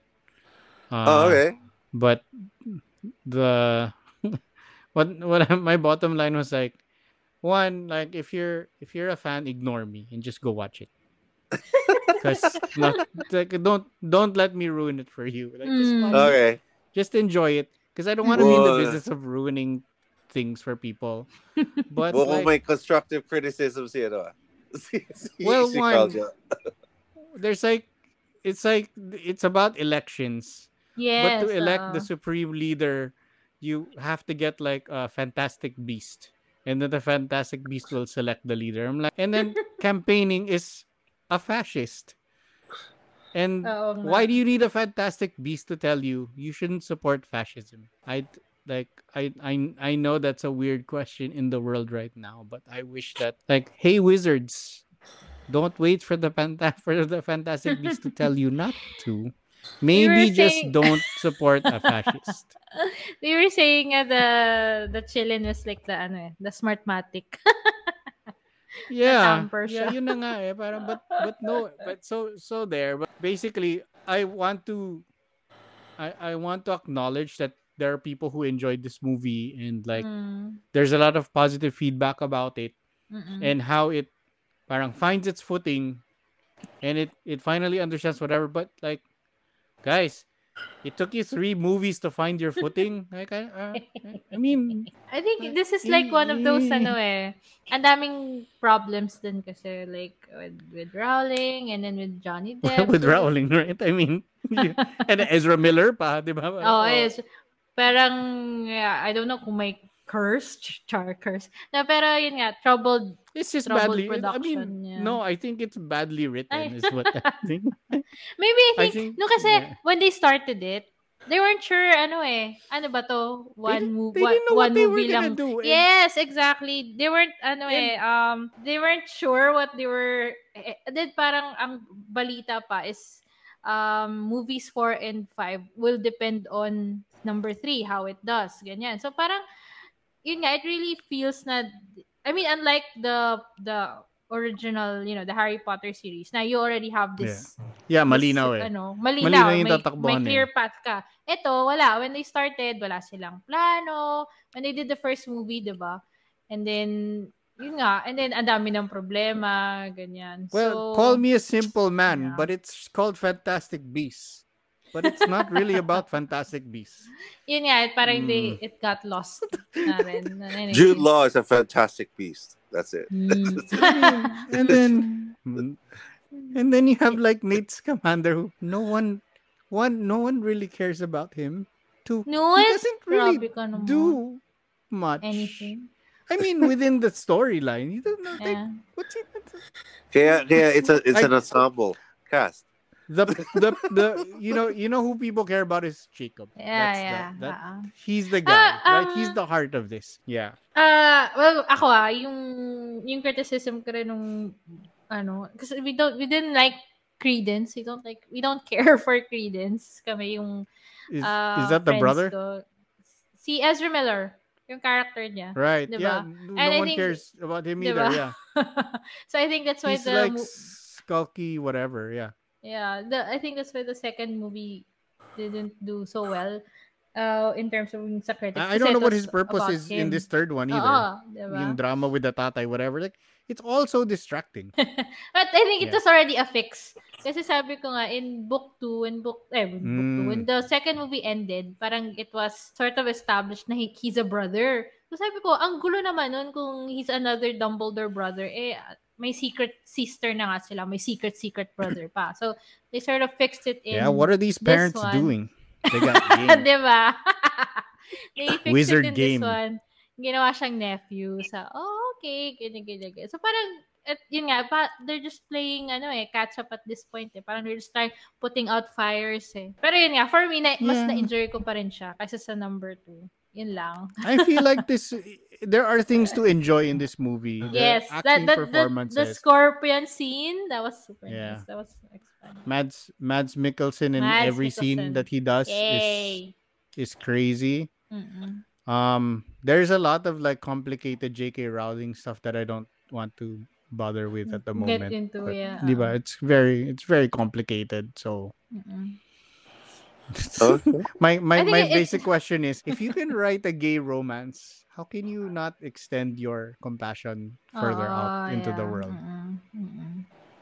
Uh, oh, okay. But the what what my bottom line was like one like if you're if you're a fan ignore me and just go watch it because like don't don't let me ruin it for you like just, Mm. Okay. just enjoy it because I don't want to be in the business of ruining things for people but Well, kung like, may constructive criticism si ano ah. Si, si, Well, si one- Claudia. there's like it's like it's about elections yes. but to elect the oo. supreme leader you have to get like a fantastic beast and then the fantastic beast will select the leader i'm like and then campaigning is a fascist and nga. why do you need a fantastic beast to tell you you shouldn't support fascism i like I, I i know that's a weird question in the world right now but i wish that like hey wizards don't wait for the fanta- for the fantastic beast to tell you not to maybe just saying- don't support a fascist We were saying nga the the qilin was like the ano eh, the smartmatic. Yeah. yeah yun na nga eh parang but but no but so so there but basically i want to i i want to acknowledge that there are people who enjoyed this movie and like Mm, there's a lot of positive feedback about it mm-mm. and how it parang finds its footing and it it finally understands whatever but like guys it took you three movies to find your footing like i uh, i mean I think this is like one of those ano eh. Ang daming problems din kasi like with, with Rowling and then with Johnny Depp. with Rowling right i mean and Ezra Miller pa di ba Oh, yes. Parang yeah, I don't know kung may curse, char curse. Na pero yun nga, troubled. It's just troubled badly. I production, mean, yeah. no, I think it's badly written. Is what I think. Maybe I I think, think, no kasi yeah. when they started it, they weren't sure ano eh. Ano ba to? One they one, didn't know what one they were movie lang. do, and- Yes, exactly. They weren't ano And- eh um they weren't sure what they were eh, eh, then parang ang balita pa is um movies 4 and 5 will depend on number 3 how it does ganyan. So parang yun nga it really feels na I mean unlike the the original, you know, the Harry Potter series. Now you already have this Yeah, this, malinaw eh. Ano, malinaw. Malinaw yung may, tatakbuhan may eh. clear path ka. Ito, wala. When they started, wala silang plano. When they did the first movie, di ba? And then, yun nga. And then, ang dami ng problema, ganyan. Well, so, call me a simple man, yeah. but it's called Fantastic Beasts. But it's not really about Fantastic Beasts. Yun nga, parang Mm. they, it got lost na rin. Jude Law is a fantastic beast. That's it. Mm. and then, and then you have like Newt Scamander, who no one, one, no one really cares about him. Two, no, he it- doesn't really grabe ka naman. do much. anything. I mean, within the storyline, he doesn't know. Like, Yeah. what's he? Kaya, kaya it's a it's I- an ensemble cast. The the the you know you know who people care about is Jacob. Yeah, That's the- yeah. that- ah. he's the guy, Ah, right? He's um, the heart of this. Yeah. Ah, well, ako ah, yung yung criticism ko rin nung ano, kasi we don't we didn't like Credence. We don't like we don't care for Credence. Kami yung Is ah, is that the brother? ko. Si Ezra Miller, yung character niya. Right. Diba? Yeah. No And I one think- cares about him Diba? either. Yeah. so I think that's why He's the like skulky, whatever. Yeah. Yeah, the I think that's why the second movie didn't do so well. Uh, in terms of sa critics. I, don't know what his purpose is in him. this third one either. Oo, diba? Yung drama with the tatay, whatever. Like, it's also distracting. But I think it Yeah. was already a fix. Kasi sabi ko nga, in book 2, when book, eh, when, book two, Mm. when the second movie ended, parang it was sort of established na he, he's a brother. So sabi ko, ang gulo naman nun kung he's another Dumbledore brother, eh, may secret sister na nga sila, may secret secret brother pa. So, they sort of fixed it in. yeah. What are these parents doing? They got game. diba? they fixed Wizard it in game. this one. Ginawa siyang nephew. Sa, oh, okay, ganyan, ganyan, ganyan. So, parang, at, yun nga, pa, they're just playing, ano eh, catch up at this point eh. Parang they're just trying, putting out fires eh. Pero yun nga, for me, na, mas na-enjoy ko pa rin siya kaysa sa number two. Yun lang. I feel like this. There are things to enjoy in this movie. The yes, that, acting that, the, the scorpion scene, that was super Yeah. nice. That was exciting. Mads Mads Mikkelsen in Mads every scene that he does is Yay! is crazy. Mm-mm. Um, there's a lot of like complicated J.K. Rowling stuff that I don't want to bother with at the moment. Get into, But, yeah, di ba? uh. It's very it's very complicated. So Mm-mm. Okay. my my, my it- basic question is if you can write a gay romance, how can you not extend your compassion further out Oh, into the yeah. world? Mm-mm. Mm-mm.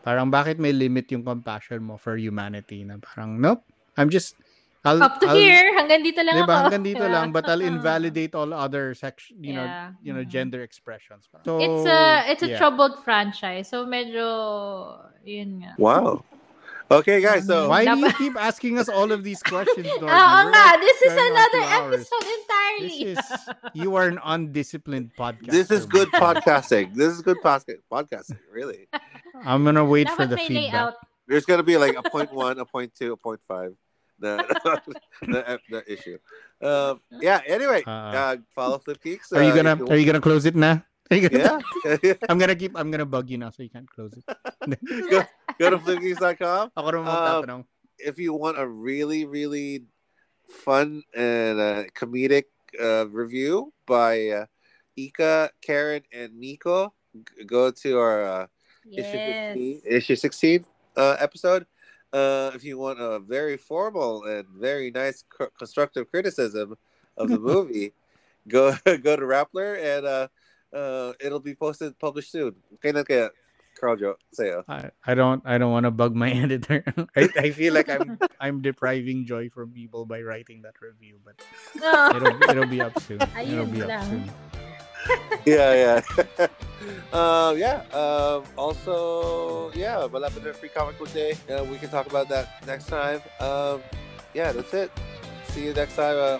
Parang bakit may limit yung compassion mo for humanity na parang nope. I'm just I'll, Up to I'll, here, hanggang dito lang Diba? ako. Hanggang dito Yeah. lang but I'll invalidate all other sex you know Yeah. you know gender expressions. So It's a it's a yeah. troubled franchise. So medyo yun nga. Wow. Okay, guys. So Why do you keep asking us all of these questions, Dorothy? Oo We're nga, this is another episode entirely. This is you are an undisciplined podcast. this is good podcasting. This is good podcast podcasting. Really. I'm gonna wait for the feedback. layout. There's gonna be like a point one, a point two, a point five. The the, the issue. Um, yeah. Anyway, Uh, uh, follow Flip Geeks. Are you uh, gonna if Are you gonna close it now? Are you gonna- Yeah. I'm gonna keep. I'm gonna bug you now, so you can't close it. go, go to flipgeeks.com. Ako naman Um, if you want a really, really fun and uh, comedic uh, review by uh, Ika, Karen, and Miko, g- go to our uh, issue Yes. 15, issue 16 uh, episode. Uh, if you want a very formal and very nice cr- constructive criticism of the movie, go go to Rappler and uh, uh, it'll be posted published soon. Okay, na kaya Carl Joe sa'yo. I, I don't. I don't want to bug my editor. I, I feel like I'm. I'm depriving joy from people by writing that review, but No. it'll it'll be up soon. It'll Ayun be up soon. yeah, yeah. um, yeah. Um, also, yeah, malapit na free comic book day. Uh, we can talk about that next time. Um, yeah, that's it. See you next time uh,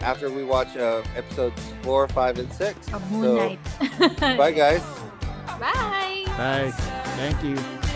after we watch uh, episodes four, five, and six. A So, Moon Knight. bye, guys. Bye. Bye. Thank you.